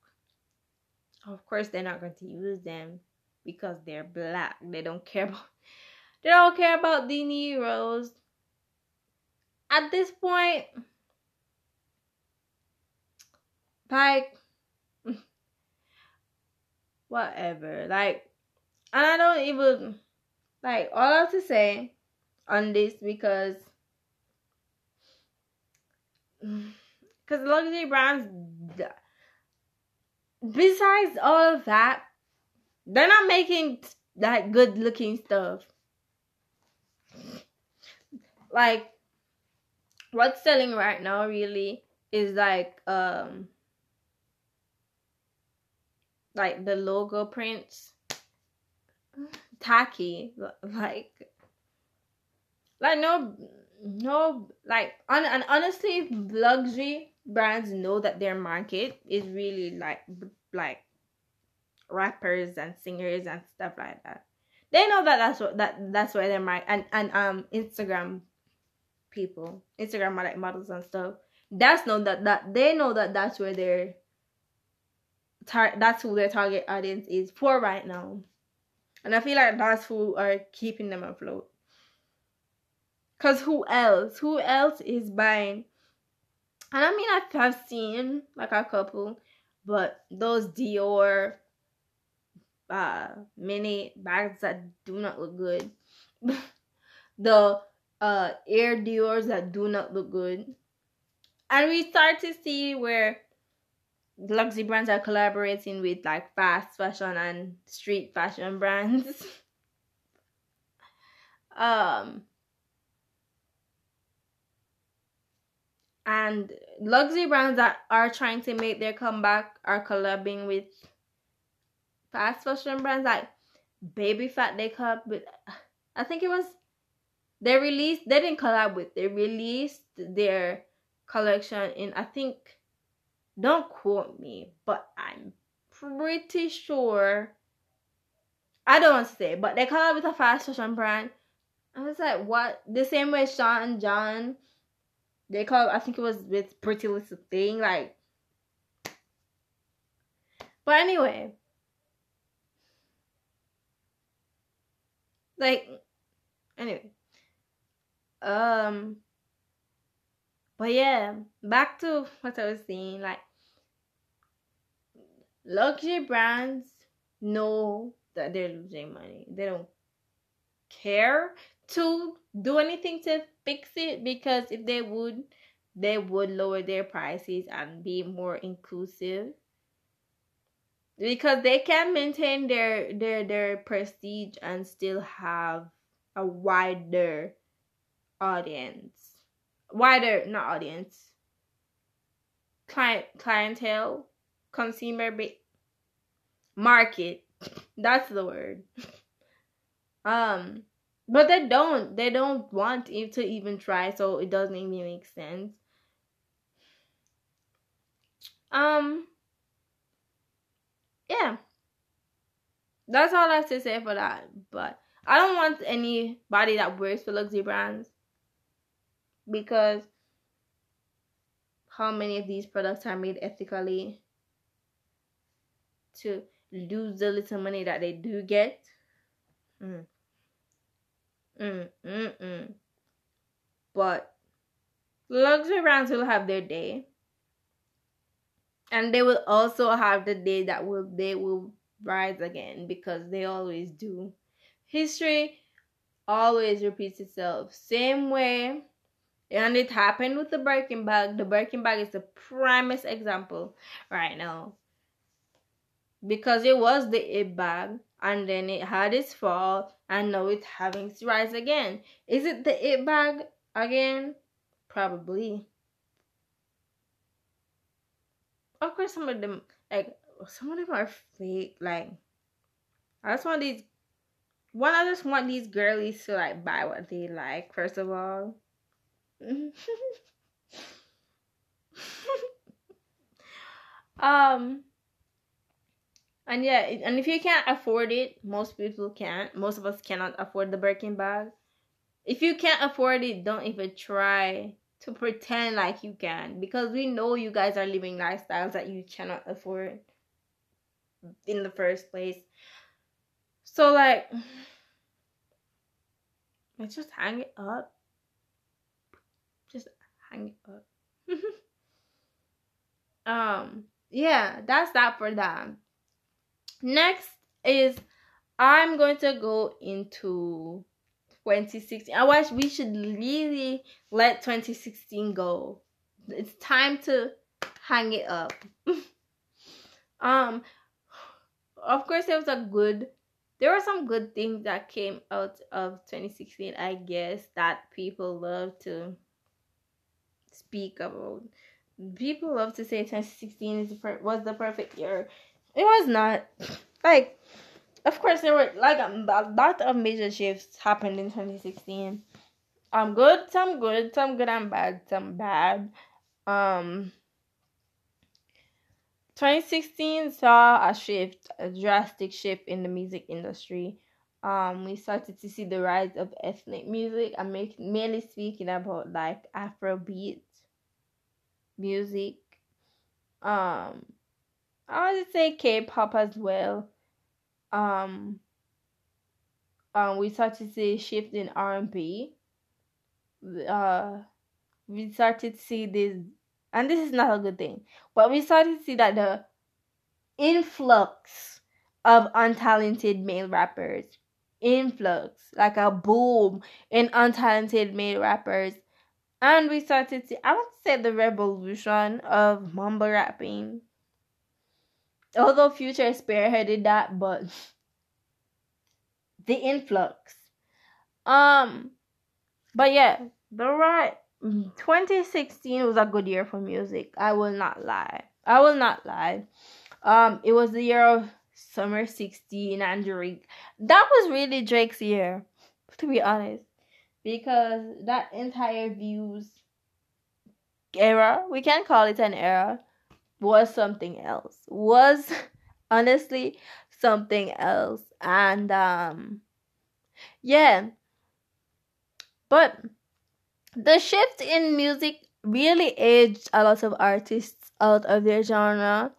Speaker 1: Of course, they're not going to use them because they're black. They don't care about they don't care about the Neros. At this point, like whatever. Like I don't even like all I have to say on this because because luxury brands besides all of that they're not making that good looking stuff. Like what's selling right now really is like um like the logo prints tacky like like no no like on and honestly luxury brands know that their market is really like like rappers and singers and stuff like that. They know that that's what that that's where they're my and and um Instagram people, Instagram like models and stuff. That's know that that they know that that's where their tar- that's who their target audience is for right now, and I feel like that's who are keeping them afloat. Cause who else? Who else is buying? And I mean, I've seen like a couple, but those Dior uh many bags that do not look good. the uh air Dior's that do not look good. And we start to see where luxury brands are collaborating with like fast fashion and street fashion brands. um and luxury brands that are trying to make their comeback are collabing with fast fashion brands like Baby Phat they collab with I think it was they released they didn't collab with they released their collection in I think don't quote me but I'm pretty sure I don't want to say but they collab with a fast fashion brand. I was like what? The same way Sean John they call I think it was with Pretty Little Thing like but anyway. Like, anyway. Um, but yeah, back to what I was saying. Like, luxury brands know that they're losing money. They don't care to do anything to fix it because if they would, they would lower their prices and be more inclusive because they can maintain their their their prestige and still have a wider audience wider not audience. Client clientele consumer ba- market. That's the word. Um but they don't they don't want to even try so it doesn't even make sense. Um yeah. That's all i have to say for that but i don't want anybody that works for luxury brands because how many of these products are made ethically to lose the little money that they do get mm. Mm, mm, mm. But luxury brands will have their day. And they will also have the day that will they will rise again because they always do. History always repeats itself. Same way. And it happened with the Birkin bag. The Birkin bag is the primest example right now. Because it was the it bag and then it had its fall and now it's having to rise again. Is it the it bag again? Probably. Of course, some of them like some of them are fake. Like I just want these. One, I just want these girlies to like buy what they like. First of all. um and yeah, and if you can't afford it, most people can't. Most of us cannot afford the Birkin bag. If you can't afford it, don't even try to pretend like you can because we know you guys are living lifestyles that you cannot afford in the first place. So like let's just hang it up. Hang it up. um yeah, that's that for that. Next is I'm going to go into 2016. I wish we should really let 2016 go. It's time to hang it up. um of course there was a good there were some good things that came out of 2016 i guess that people love to speak about people love to say 2016 is the per- was the perfect year it was not. Like, of course, there were like a, lot of major shifts happened in 2016. Um, good, some good, some good and bad, some bad. Um, 2016 saw a shift, a drastic shift in the music industry. Um, we started to see the rise of ethnic music. I'm mainly speaking about like Afrobeat music. Um, I would say K-pop as well. Um, um, we started to see a shift in R and B. Uh, we started to see this, and this is not a good thing, but we started to see that the influx of untalented male rappers, influx like a boom in untalented male rappers, and we started to I would say the revolution of mumble rapping although Future spearheaded that, but the influx. Um, but yeah, the right 2016 was a good year for music. I will not lie. I will not lie. Um, it was the year of Summer 16 and Drake. That was really Drake's year, to be honest, because that entire views era, we can call it an era, was something else. Was honestly something else. And um yeah. But the shift in music really aged a lot of artists out of their genre.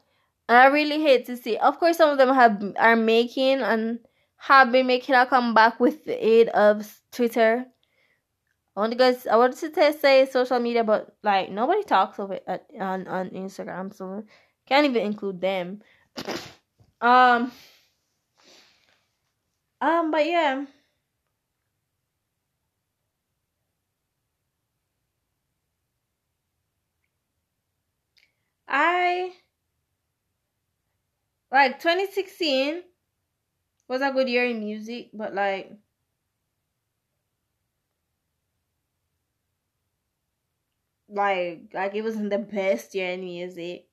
Speaker 1: I really hate to see. Of course, some of them have are making and have been making a comeback with the aid of Twitter. I want to guys. I wanted to say social media, but like nobody talks of it at, on on Instagram, so can't even include them. Um. Um. But yeah. I like 2016 was a good year in music, but like like like it wasn't the best year in music.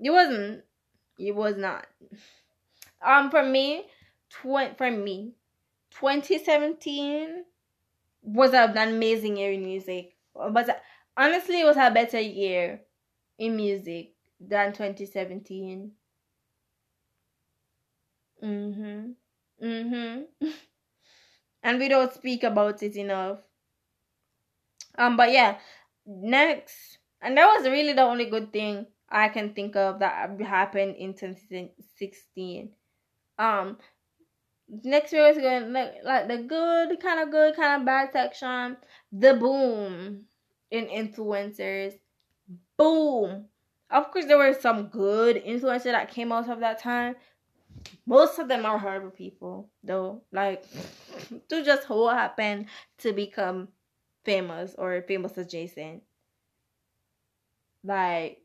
Speaker 1: It wasn't. It was not. Um, for me, tw- for me, 2017 was an amazing year in music. But honestly, it was a better year in music than 2017. Mhm. Mhm. and we don't speak about it enough. Um, but yeah, next, and that was really the only good thing I can think of that happened in 2016. Um, next year is going like, like the good, kind of good, kind of bad section. The boom in influencers. Boom. Of course, there were some good influencers that came out of that time. Most of them are horrible people, though. Like, to just who happened to become famous or famous adjacent. Like,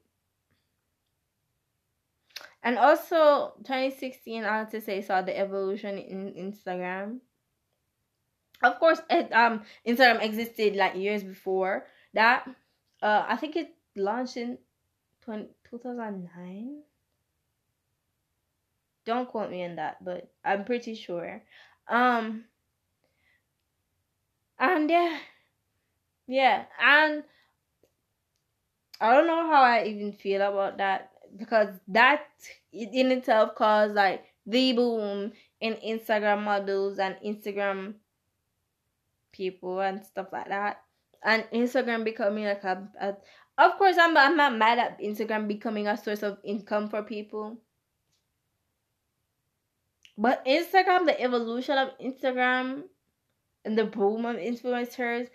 Speaker 1: and also 2016, I have to say, saw the evolution in Instagram. Of course, it, um, Instagram existed like years before that. Uh, I think it launched in 20, 2009. Don't quote me on that, but I'm pretty sure. Um, and yeah, yeah, and I don't know how I even feel about that because that in itself caused like the boom in Instagram models and Instagram people and stuff like that. And Instagram becoming like a, a of course I'm I'm not mad at Instagram becoming a source of income for people. But Instagram, the evolution of Instagram and the boom of influencers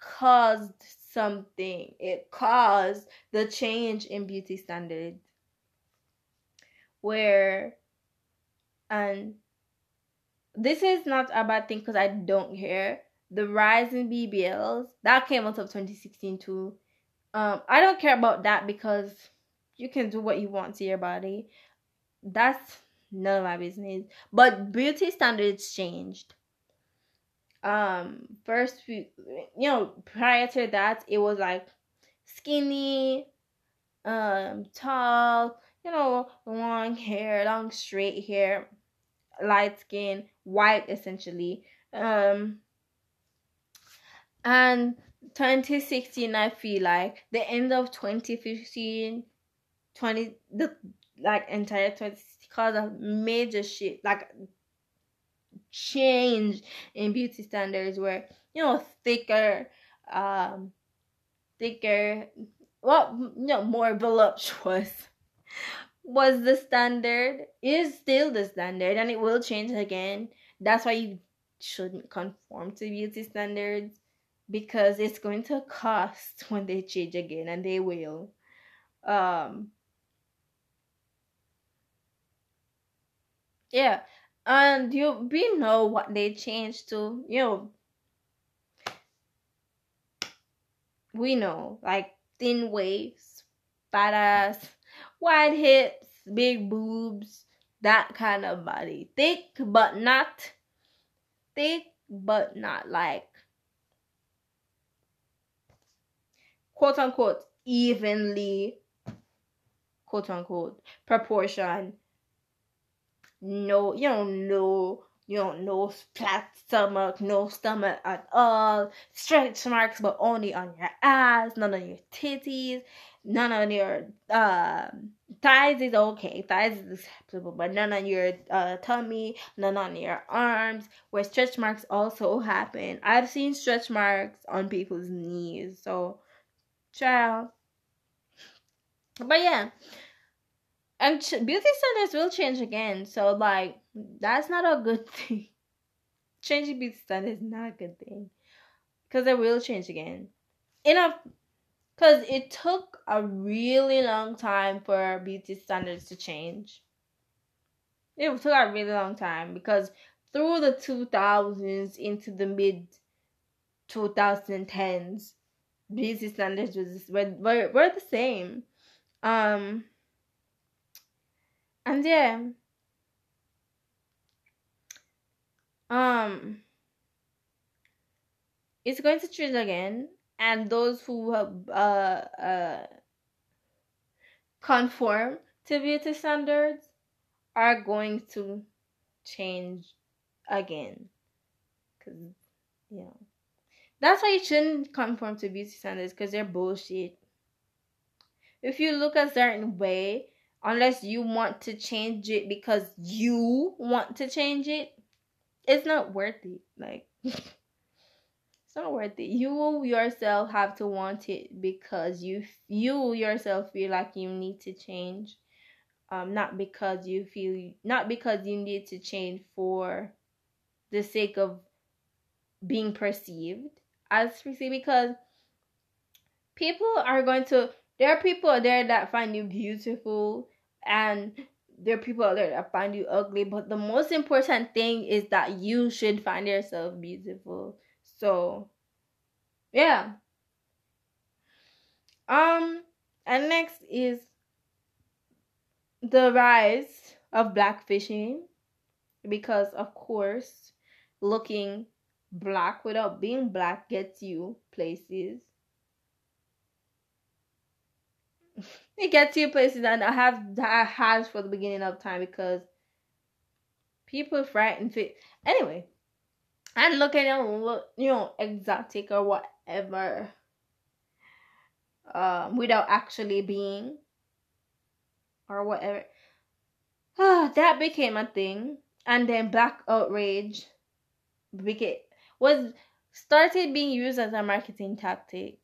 Speaker 1: caused something. It caused the change in beauty standards. Where, and this is not a bad thing because I don't care. The rise in BBLs that came out of 2016 too. Um, I don't care about that because you can do what you want to your body. That's none of my business. But beauty standards changed um first few you know prior to that it was like skinny um tall you know long hair long straight hair light skin white essentially um and 2016 i feel like the end of 2015 20 the like entire 20 caused a major shit like change in beauty standards where you know thicker um thicker well you know more voluptuous was the standard is still the standard and it will change again. That's why you shouldn't conform to beauty standards because it's going to cost when they change again and they will. Um yeah. And you we know what they changed to you know. We know like thin waist fat ass wide hips big boobs that kind of body. Thick but not thick but not like quote unquote evenly quote unquote proportion no, you don't know, you don't know flat stomach, no stomach at all, stretch marks, but only on your ass, none on your titties, none on your uh, thighs is okay, thighs is acceptable, but none on your uh, tummy, none on your arms, where stretch marks also happen. I've seen stretch marks on people's knees, so child. But yeah, and ch- beauty standards will change again. So like that's not a good thing. Changing beauty standards is not a good thing because they will change again. Enough, because it took a really long time for beauty standards to change. It took a really long time because through the 2000s into the mid 2010s, beauty standards was were, were, were the same Um, and yeah, um, it's going to change again, and those who have uh uh conform to beauty standards are going to change again, because yeah, that's why you shouldn't conform to beauty standards because they're bullshit. If you look a certain way, unless you want to change it because you want to change it, it's not worth it. Like, it's not worth it. You yourself have to want it because you you yourself feel like you need to change. Um, not because you feel not because you need to change for the sake of being perceived as perceived because people are going to there are people out there that find you beautiful and there are people out there that find you ugly but the most important thing is that you should find yourself beautiful. So yeah. Um and next is the rise of black fishing because of course looking black without being black gets you places it gets you places and I have that has for the beginning of time because people frightened fit. Anyway and looking at look you know exotic or whatever um without actually being or whatever. Ah that became a thing. And then black outrage became was started being used as a marketing tactic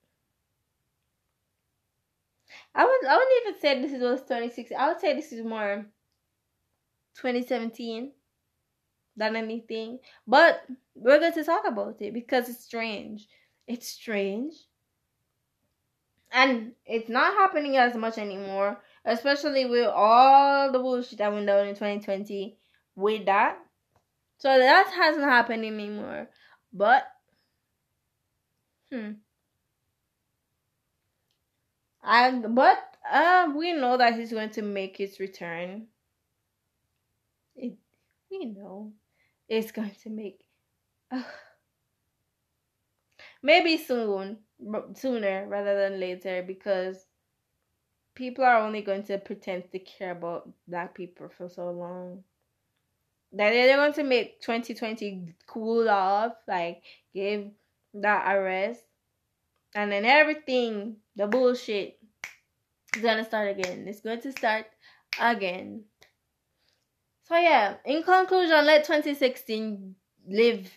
Speaker 1: I would I wouldn't even say this is was 2016. I would say this is more 2017 than anything. But we're going to talk about it because it's strange. It's strange. And it's not happening as much anymore, especially with all the bullshit that went down in 2020 with that. So that hasn't happened anymore. But hmm and but um, we know that he's going to make his return. It, we know it's going to make. Uh, maybe soon, sooner rather than later, because people are only going to pretend to care about black people for so long. That they're going to make 2020 cool off, like give that arrest, and then everything the bullshit is gonna start again. It's going to start again. So yeah, in conclusion, let 2016 live.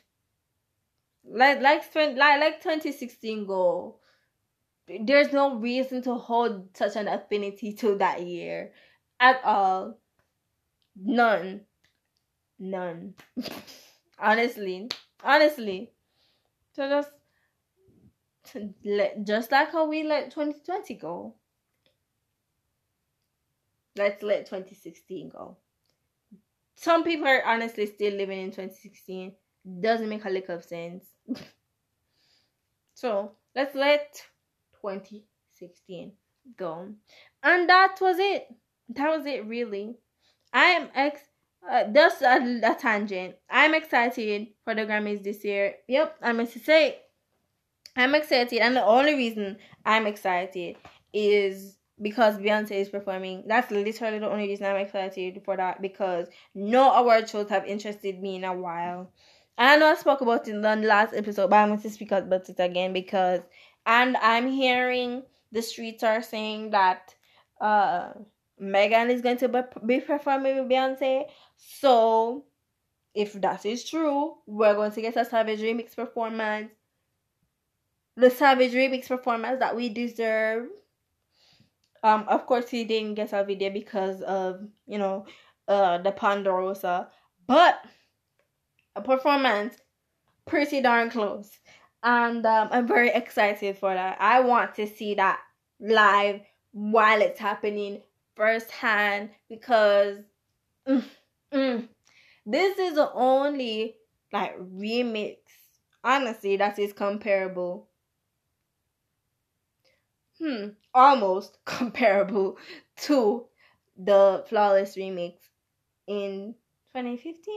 Speaker 1: Let like like like 2016 go. There's no reason to hold such an affinity to that year at all. None. None. honestly. Honestly. So just let just like how we let 2020 go. Let's let 2016 go. Some people are honestly still living in 2016. Doesn't make a lick of sense. so let's let 2016 go. And that was it. That was it, really. I am ex. Uh, just a, a tangent. I'm excited for the Grammys this year. Yep, I'm to say I'm excited, and the only reason I'm excited is because Beyonce is performing. That's literally the only reason I'm excited for that because no award shows have interested me in a while. And I know I spoke about it in the last episode, but I'm going to speak about it again because, and I'm hearing the streets are saying that uh Megan is going to be performing with Beyonce. So, if that is true, we're going to get a Savage Remix performance the Savage Remix performance that we deserve. Um, of course, he didn't get a video because of you know, uh, the Ponderosa, but a performance pretty darn close, and um, I'm very excited for that. I want to see that live while it's happening firsthand because mm, mm, this is the only like remix honestly that is comparable hmm, almost comparable to the Flawless remix in 2015.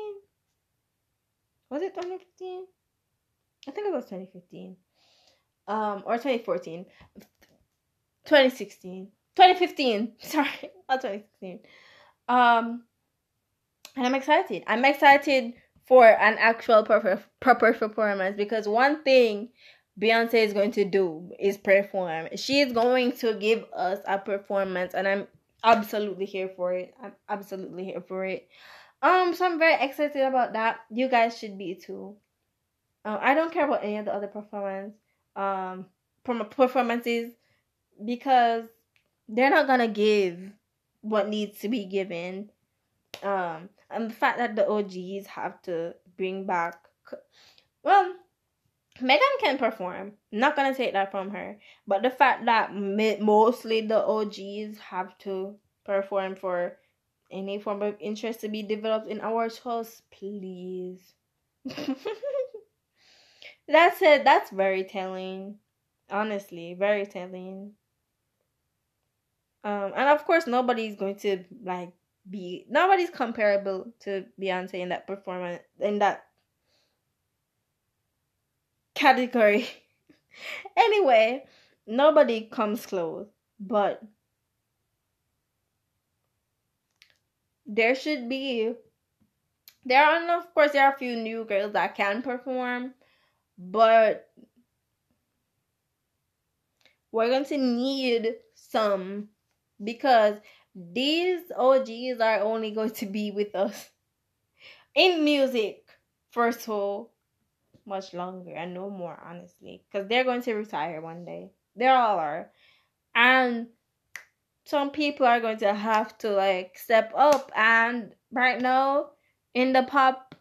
Speaker 1: Was it 2015? I think it was 2015. Um, or 2014. 2016. 2015. Sorry, not 2016. Um, and I'm excited. I'm excited for an actual proper proper performance because one thing Beyonce is going to do is perform. She is going to give us a performance, and I'm absolutely here for it. I'm absolutely here for it. Um, so I'm very excited about that. You guys should be too. Um, I don't care about any of the other performance um from performances because they're not gonna give what needs to be given. Um, and the fact that the OGs have to bring back, well, Megan can perform. not gonna take that from her, but the fact that mostly the OGs have to perform for any form of interest to be developed in our shows, please. that's it. That's very telling. Honestly, very telling. Um, and of course, nobody's going to like be nobody's comparable to Beyonce in that performance in that category. anyway, nobody comes close, but there should be there are of course there are a few new girls that can perform, but we're going to need some because these OGs are only going to be with us in music first of so much longer and no more, honestly, because they're going to retire one day. They all are, and some people are going to have to like step up. And right now, in the pop,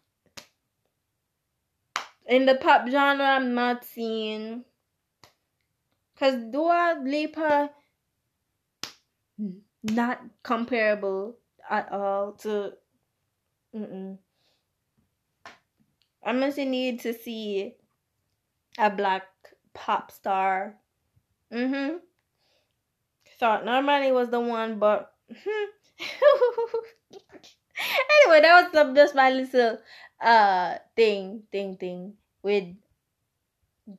Speaker 1: in the pop genre, I'm not seeing because Dua Lipa not comparable at all to. Mm-mm. I'm gonna need to see a black pop star. Mm-hmm. Thought Normani was the one, but hmm. anyway, that was just my little uh thing, thing, thing with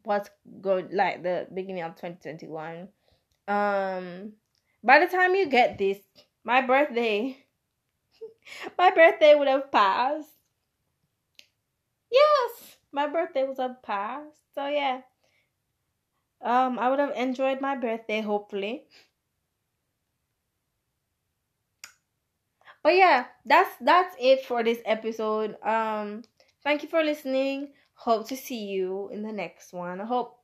Speaker 1: what's good like the beginning of 2021. Um by the time you get this, my birthday, my birthday would have passed. Yes, my birthday was have passed. So yeah, um, I would have enjoyed my birthday hopefully. But yeah, that's that's it for this episode. Um, thank you for listening. Hope to see you in the next one. I hope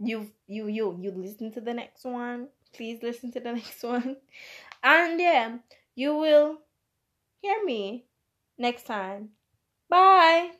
Speaker 1: you you you you listen to the next one please listen to the next one. And yeah, you will hear me next time. Bye.